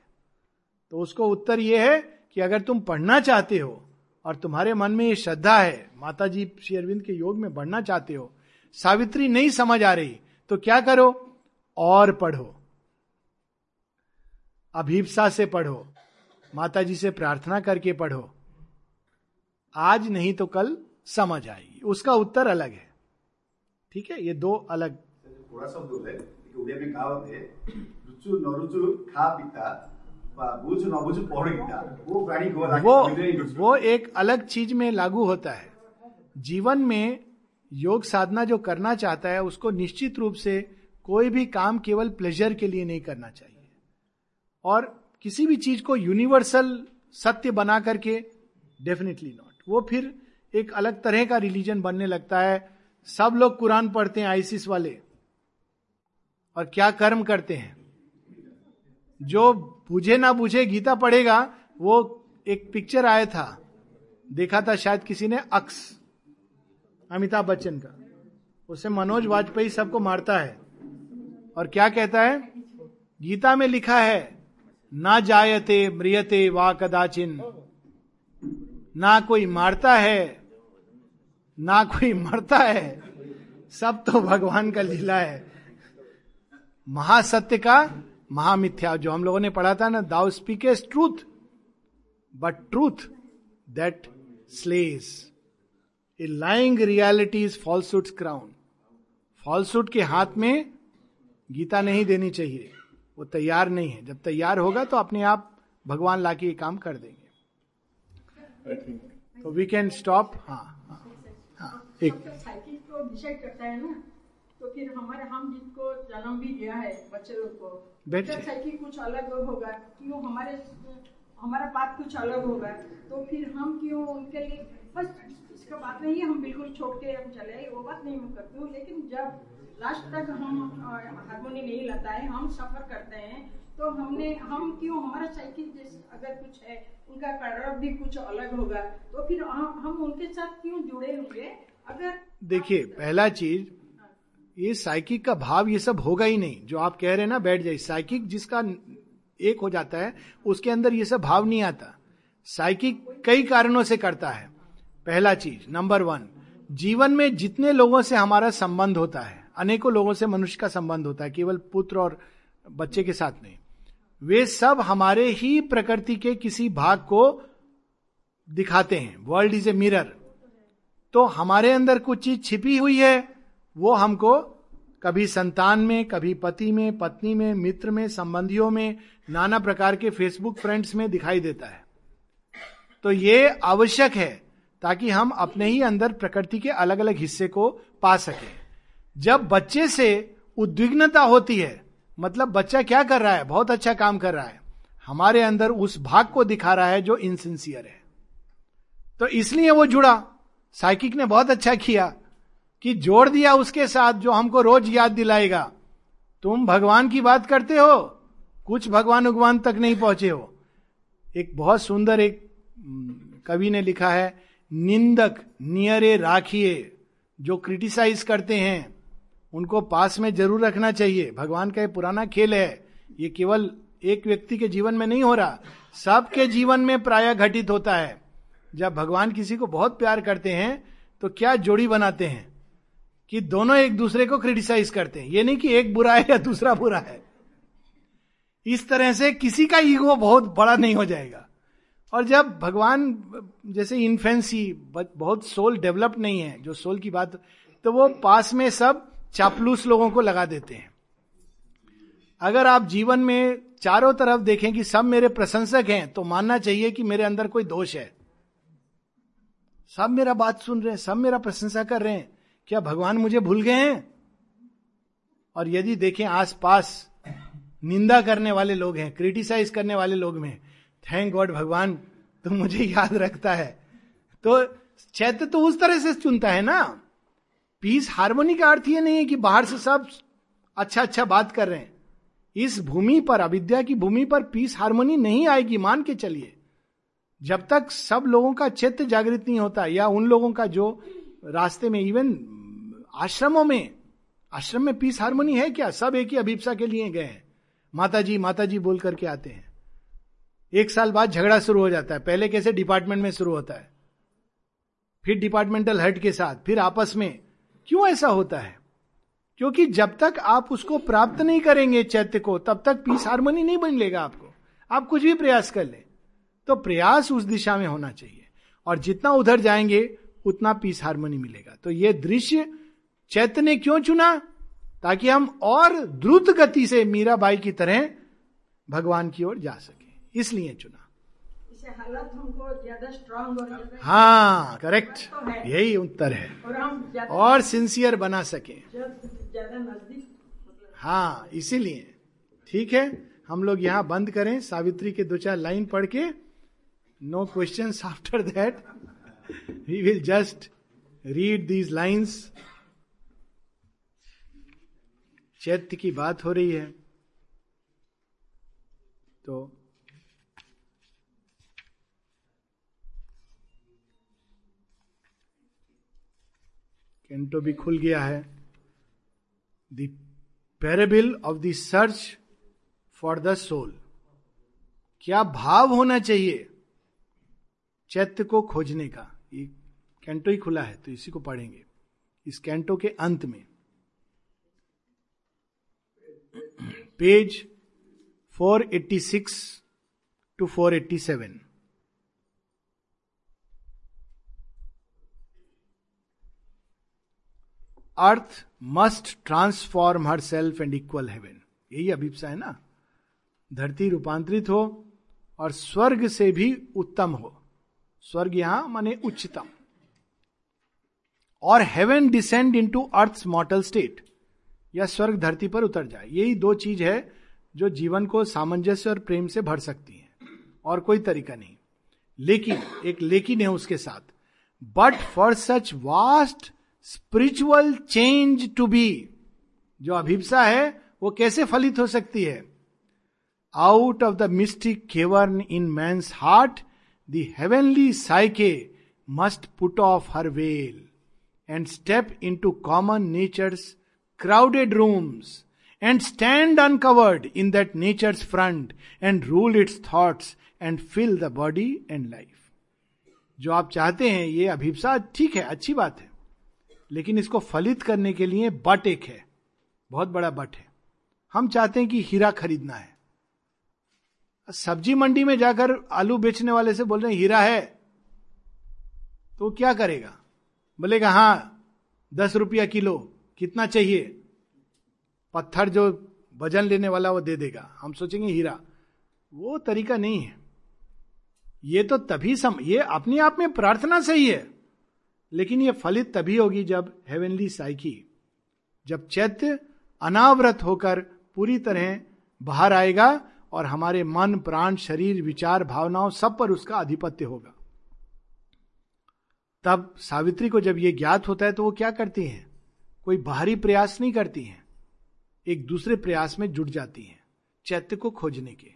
तो उसको उत्तर यह है कि अगर तुम पढ़ना चाहते हो और तुम्हारे मन में ये श्रद्धा है माता जी श्री अरविंद के योग में बढ़ना चाहते हो सावित्री नहीं समझ आ रही तो क्या करो? और पढ़ो। अभीपसा से पढ़ो माता जी से प्रार्थना करके पढ़ो। आज नहीं तो कल समझ आएगी। उसका उत्तर अलग है। ठीक है? ये दो अलग थोड़ा शब्द है कि उड़िया में कहावत है रुचु खा पीता बुझ गीता वो गाड़ी वो वो एक अलग चीज़ में लागू होता है। जीवन में योग साधना जो करना चाहता है उसको निश्चित रूप से कोई भी काम केवल प्लेजर के लिए नहीं करना चाहिए। और किसी भी चीज़ को यूनिवर्सल सत्य बना करके डेफिनेटली नॉट वो फिर एक अलग तरह का रिलीजन बनने लगता है। सब लोग कुरान पढ़ते हैं आईसिस वाले। और क्या कर्म करते हैं? जो बुझे ना बुझे गीता पढ़ेगा, वो एक पिक्चर आया था। देखा था शायद किसी ने अक्स, अमिताभ बच्चन का। उससे मनोज वाजपेयी सबको मारता है। और क्या कहता है? गीता में लिखा है, ना जायते मृयते वा कदाचिन। ना कोई मारता है, ना कोई मरता है, सब तो भगवान का लीला है। महासत्य का महामिथ्या, जो हम लोगों ने पढ़ा था ना thou speakest truth but truth that slays a lying reality is falsehood crown falsehood के हाथ में गीता नहीं देनी चाहिए। वो तैयार नहीं है। जब तैयार होगा तो अपने आप भगवान लाके ये काम कर देंगे। तो वी कैन स्टॉप हाँ हाँ एक साइकिल को डिसाइड करता है ना तो फिर हमारे हम जिनको जन्म भी दिया है बच्चे लोग को साइकिल कुछ अलग होगा क्यों हमारे हमारा बात कुछ अलग होगा तो फिर हम क्यों उनके लिए बस इसका बात नहीं है हम बिल्कुल छोड़ के हम चले वो बात नहीं मैं करती हूँ। लेकिन जब लास्ट तक हम हारमोनी नहीं लाता है हम सफ़र करते हैं। तो हमने हम क्यों हमारा साइकिल जैसे अगर कुछ है उनका कर्व भी कुछ अलग होगा। तो फिर हम हम उनके साथ क्यों जुड़े होंगे? अगर देखिए पहला चीज़ ये साइकिक का भाव ये सब होगा ही नहीं। जो आप कह रहे हैं ना बैठ जाइए। साइकिक जिसका एक हो जाता है उसके अंदर ये सब भाव नहीं आता। साइकिक कई कारणों से करता है। पहला चीज़ नंबर वन जीवन में जितने लोगों से हमारा संबंध होता है अनेकों लोगों से मनुष्य का संबंध होता है, केवल पुत्र और बच्चे के साथ नहीं। वे सब हमारे ही प्रकृति के किसी भाग को दिखाते हैं। वर्ल्ड इज़ ए मिरर तो हमारे अंदर कुछ चीज़ छिपी हुई है, वो हमको कभी संतान में, कभी पति में, पत्नी में, मित्र में, संबंधियों में, नाना प्रकार के फेसबुक फ्रेंड्स में दिखाई देता है। तो ये आवश्यक है, ताकि हम अपने ही अंदर प्रकृति के अलग अलग हिस्से को पा सके। जब बच्चे से उद्विग्नता होती है मतलब बच्चा क्या कर रहा है? बहुत अच्छा काम कर रहा है। हमारे अंदर उस भाग को दिखा रहा है जो इनसिंसियर है। तो इसलिए वो जुड़ा। साइकिक ने बहुत अच्छा किया कि जोड़ दिया उसके साथ जो हमको रोज याद दिलाएगा। तुम भगवान की बात करते हो, कुछ भगवान उगवान तक नहीं पहुँचे हो। एक बहुत सुंदर एक कवि ने लिखा है, निंदक नियरे राखिए जो क्रिटिसाइज करते हैं। उनको पास में ज़रूर रखना चाहिए। भगवान का ये पुराना खेल है। ये केवल एक व्यक्ति के जीवन में नहीं हो रहा, सबके जीवन में प्राय घटित होता है। जब भगवान किसी को बहुत प्यार करते हैं तो क्या जोड़ी बनाते हैं? कि दोनों एक दूसरे को क्रिटिसाइज करते हैं। ये नहीं कि एक बुरा है या दूसरा बुरा है। इस तरह से किसी का ईगो बहुत बड़ा नहीं हो जाएगा। और जब भगवान, जैसे इन्फेंसी बहुत सोल डेवलप नहीं है, जो सोल की बात तो वो पास में सब चापलूस लोगों को लगा देते हैं। अगर आप जीवन में चारों तरफ़ देखें कि सब मेरे प्रशंसक हैं तो मानना चाहिए कि मेरे अंदर कोई दोष है। सब मेरा बात सुन रहे हैं, सब मेरा प्रशंसा कर रहे हैं। क्या भगवान मुझे भूल गए हैं? और यदि देखें आसपास निंदा करने वाले लोग हैं, क्रिटिसाइज करने वाले लोग में थैंक गॉड भगवान, तुम मुझे याद रखता है। तो चैत्य तो उस तरह से चुनता है ना। पीस हारमोनी का अर्थ ये नहीं है कि बाहर से सब अच्छा अच्छा बात कर रहे हैं। इस भूमि पर, अविद्या की भूमि पर पीस हारमोनी नहीं आएगी, मान के चलिए। जब तक सब लोगों का चित्त जागृत नहीं होता, या उन लोगों का जो रास्ते में इवन आश्रमों में, आश्रम में पीस हारमोनी है क्या? सब एक ही अभिप्सा के लिए गए हैं। माता जी माता जी बोल करके आते हैं। एक साल बाद झगड़ा शुरू हो जाता है। पहले कैसे डिपार्टमेंट में शुरू होता है? फिर डिपार्टमेंटल हेड के साथ, फिर आपस में। क्यों ऐसा होता है? क्योंकि जब तक आप उसको प्राप्त नहीं करेंगे चैत्य को, तब तक पीस हारमोनी नहीं बन लेगा आपको। आप कुछ भी प्रयास कर ले तो प्रयास उस दिशा में होना चाहिए। और जितना उधर जाएँगे, उतना पीस हारमोनी मिलेगा। तो ये दृश्य चैत्य ने क्यों चुना? ताकि हम और द्रुत गति से मीराबाई की तरह भगवान की ओर जा सके। इसलिए चुना। हालत हमको ज़्यादा स्ट्रांग और हाँ करेक्ट तो यही उत्तर है। और हम और सिंसियर बना सके। ज़्यादा नज़दीक हाँ इसीलिए। ठीक है हम लोग यहाँ बंद करें। सावित्री के दो चार लाइन पढ़ के no question after that we will just read these lines चैत्य की बात हो रही है। तो कैंटो भी खुल गया है। The parable of the search for the soul क्या भाव होना चाहिए चैत्य को खोजने का? ये कैंटो ही खुला है तो इसी को पढ़ेंगे। इस कैंटो के अंत में। Page 486 to 487 earth must transform herself and equal heaven. यही अभिप्सा है ना? धरती रूपांतरित हो और स्वर्ग से भी उत्तम हो। स्वर्ग यहाँ माने उच्चतम। और heaven descend into earth mortal state. या स्वर्ग धरती पर उतर जाए। यही दो चीज़ है जो जीवन को सामंजस्य और प्रेम से भर सकती है। और कोई तरीका नहीं। लेकिन, एक लेकिन है उसके साथ। But for such vast spiritual change to be जो अभिप्सा है, वो कैसे फलित हो सकती है? Out of the mystic cavern in man heart the psyche must put off her veil and step into common nature's crowded rooms and stand uncovered in that nature's front and rule its thoughts and fill the body and life जो आप चाहते हैं, ये अभिप्सा ठीक है, अच्छी बात है। लेकिन इसको फलित करने के लिए बट एक है। बहुत बड़ा बट है। हम चाहते हैं कि हीरा खरीदना है। सब्ज़ी मंडी में जाकर आलू बेचने वाले से बोल रहे हैं, हीरा है। तो क्या करेगा? बोलेगा, हाँ, दस रुपया किलो, कितना चाहिए? पत्थर जो वज़न लेने वाला वो दे देगा। हम सोचेंगे, हीरा। वो तरीका नहीं है। ये तो तभी सम, ये अपने आप में प्रार्थना सही है। लेकिन ये फलित तभी होगी जब हेवनली साइकी जब चैत्य अनावरत होकर पूरी तरह बाहर आएगा और हमारे मन, प्राण, शरीर, विचार, भावनाओं सब पर उसका आधिपत्य होगा। तब सावित्री को जब यह ज्ञात होता है तो वो क्या करती हैं? कोई बाहरी प्रयास नहीं करती हैं। एक दूसरे प्रयास में जुट जाती हैं, चैत्य को खोजने के।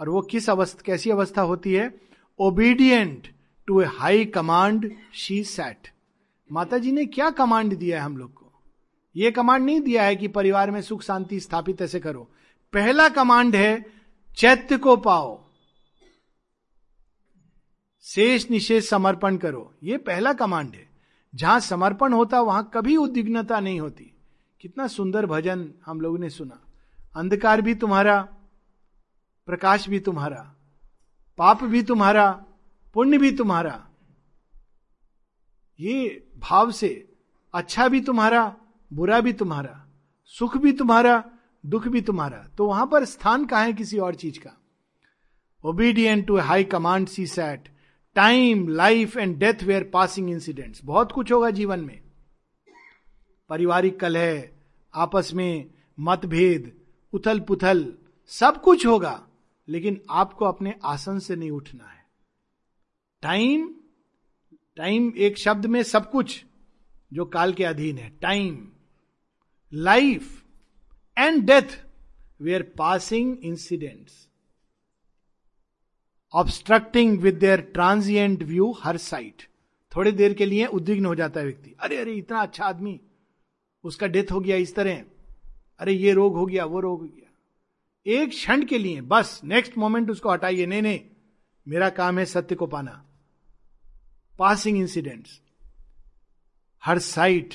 और वो किस अवस्था, कैसी अवस्था होती है? Obedient to a high command she sat Mata ji ने क्या कमांड दिया है हम लोग को? यह कमांड नहीं दिया है कि परिवार में सुख शांति स्थापित ऐसे करो। पहला कमांड है, चैत्य को पाओ। शेष निशेष समर्पण करो। यह पहला कमांड है। जहाँ समर्पण होता, वहाँ कभी उद्विग्नता नहीं होती। कितना सुंदर भजन हम लोगों ने सुना। अंधकार भी तुम्हारा, प्रकाश भी तुम्हारा, पाप भी तुम्हारा पुण्य भी तुम्हारा। ये भाव से अच्छा भी तुम्हारा, बुरा भी तुम्हारा, सुख भी तुम्हारा, दुख भी तुम्हारा। तो वहाँ पर स्थान कहा है किसी और चीज़ का? Obedient to high command she sat time life and death were passing incidents बहुत कुछ होगा जीवन में। पारिवारिक कलह, आपस में मतभेद उथल पुथल सब कुछ होगा, लेकिन आपको अपने आसन से नहीं उठना है। टाइम टाइम एक शब्द में सब कुछ जो काल के अधीन है। Time life and death were passing incidents obstructing with their transient view her sight थोड़ी देर के लिए उद्विग्न हो जाता है व्यक्ति। अरे अरे, इतना अच्छा आदमी, उसका डेथ हो गया इस तरह। अरे, ये रोग हो गया, वो रोग हो गया। एक क्षण के लिए, बस नेक्स्ट मोमेंट उसको हटाइए। नहीं नहीं, मेरा काम है सत्य को पाना। Passing incidents her sight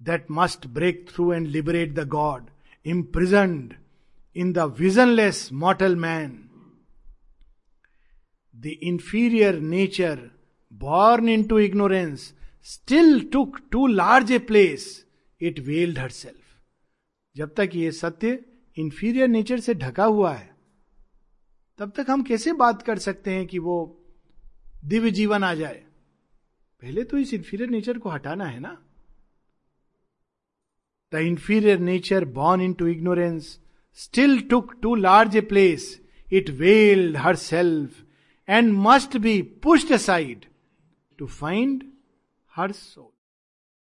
that must break through and liberate the god imprisoned in the visionless mortal man the inferior nature born into ignorance, still took too large a place, it veiled herself. जब तक ये सत्य इंफीरियर नेचर से ढका हुआ है तब तक हम कैसे बात कर सकते हैं कि वो दिव्य जीवन आ जाए। पहले तो इस इंफीरियर नेचर को हटाना है ना। The inferior nature born into ignorance still took too large a place it veiled her self and must be pushed side to find her soul.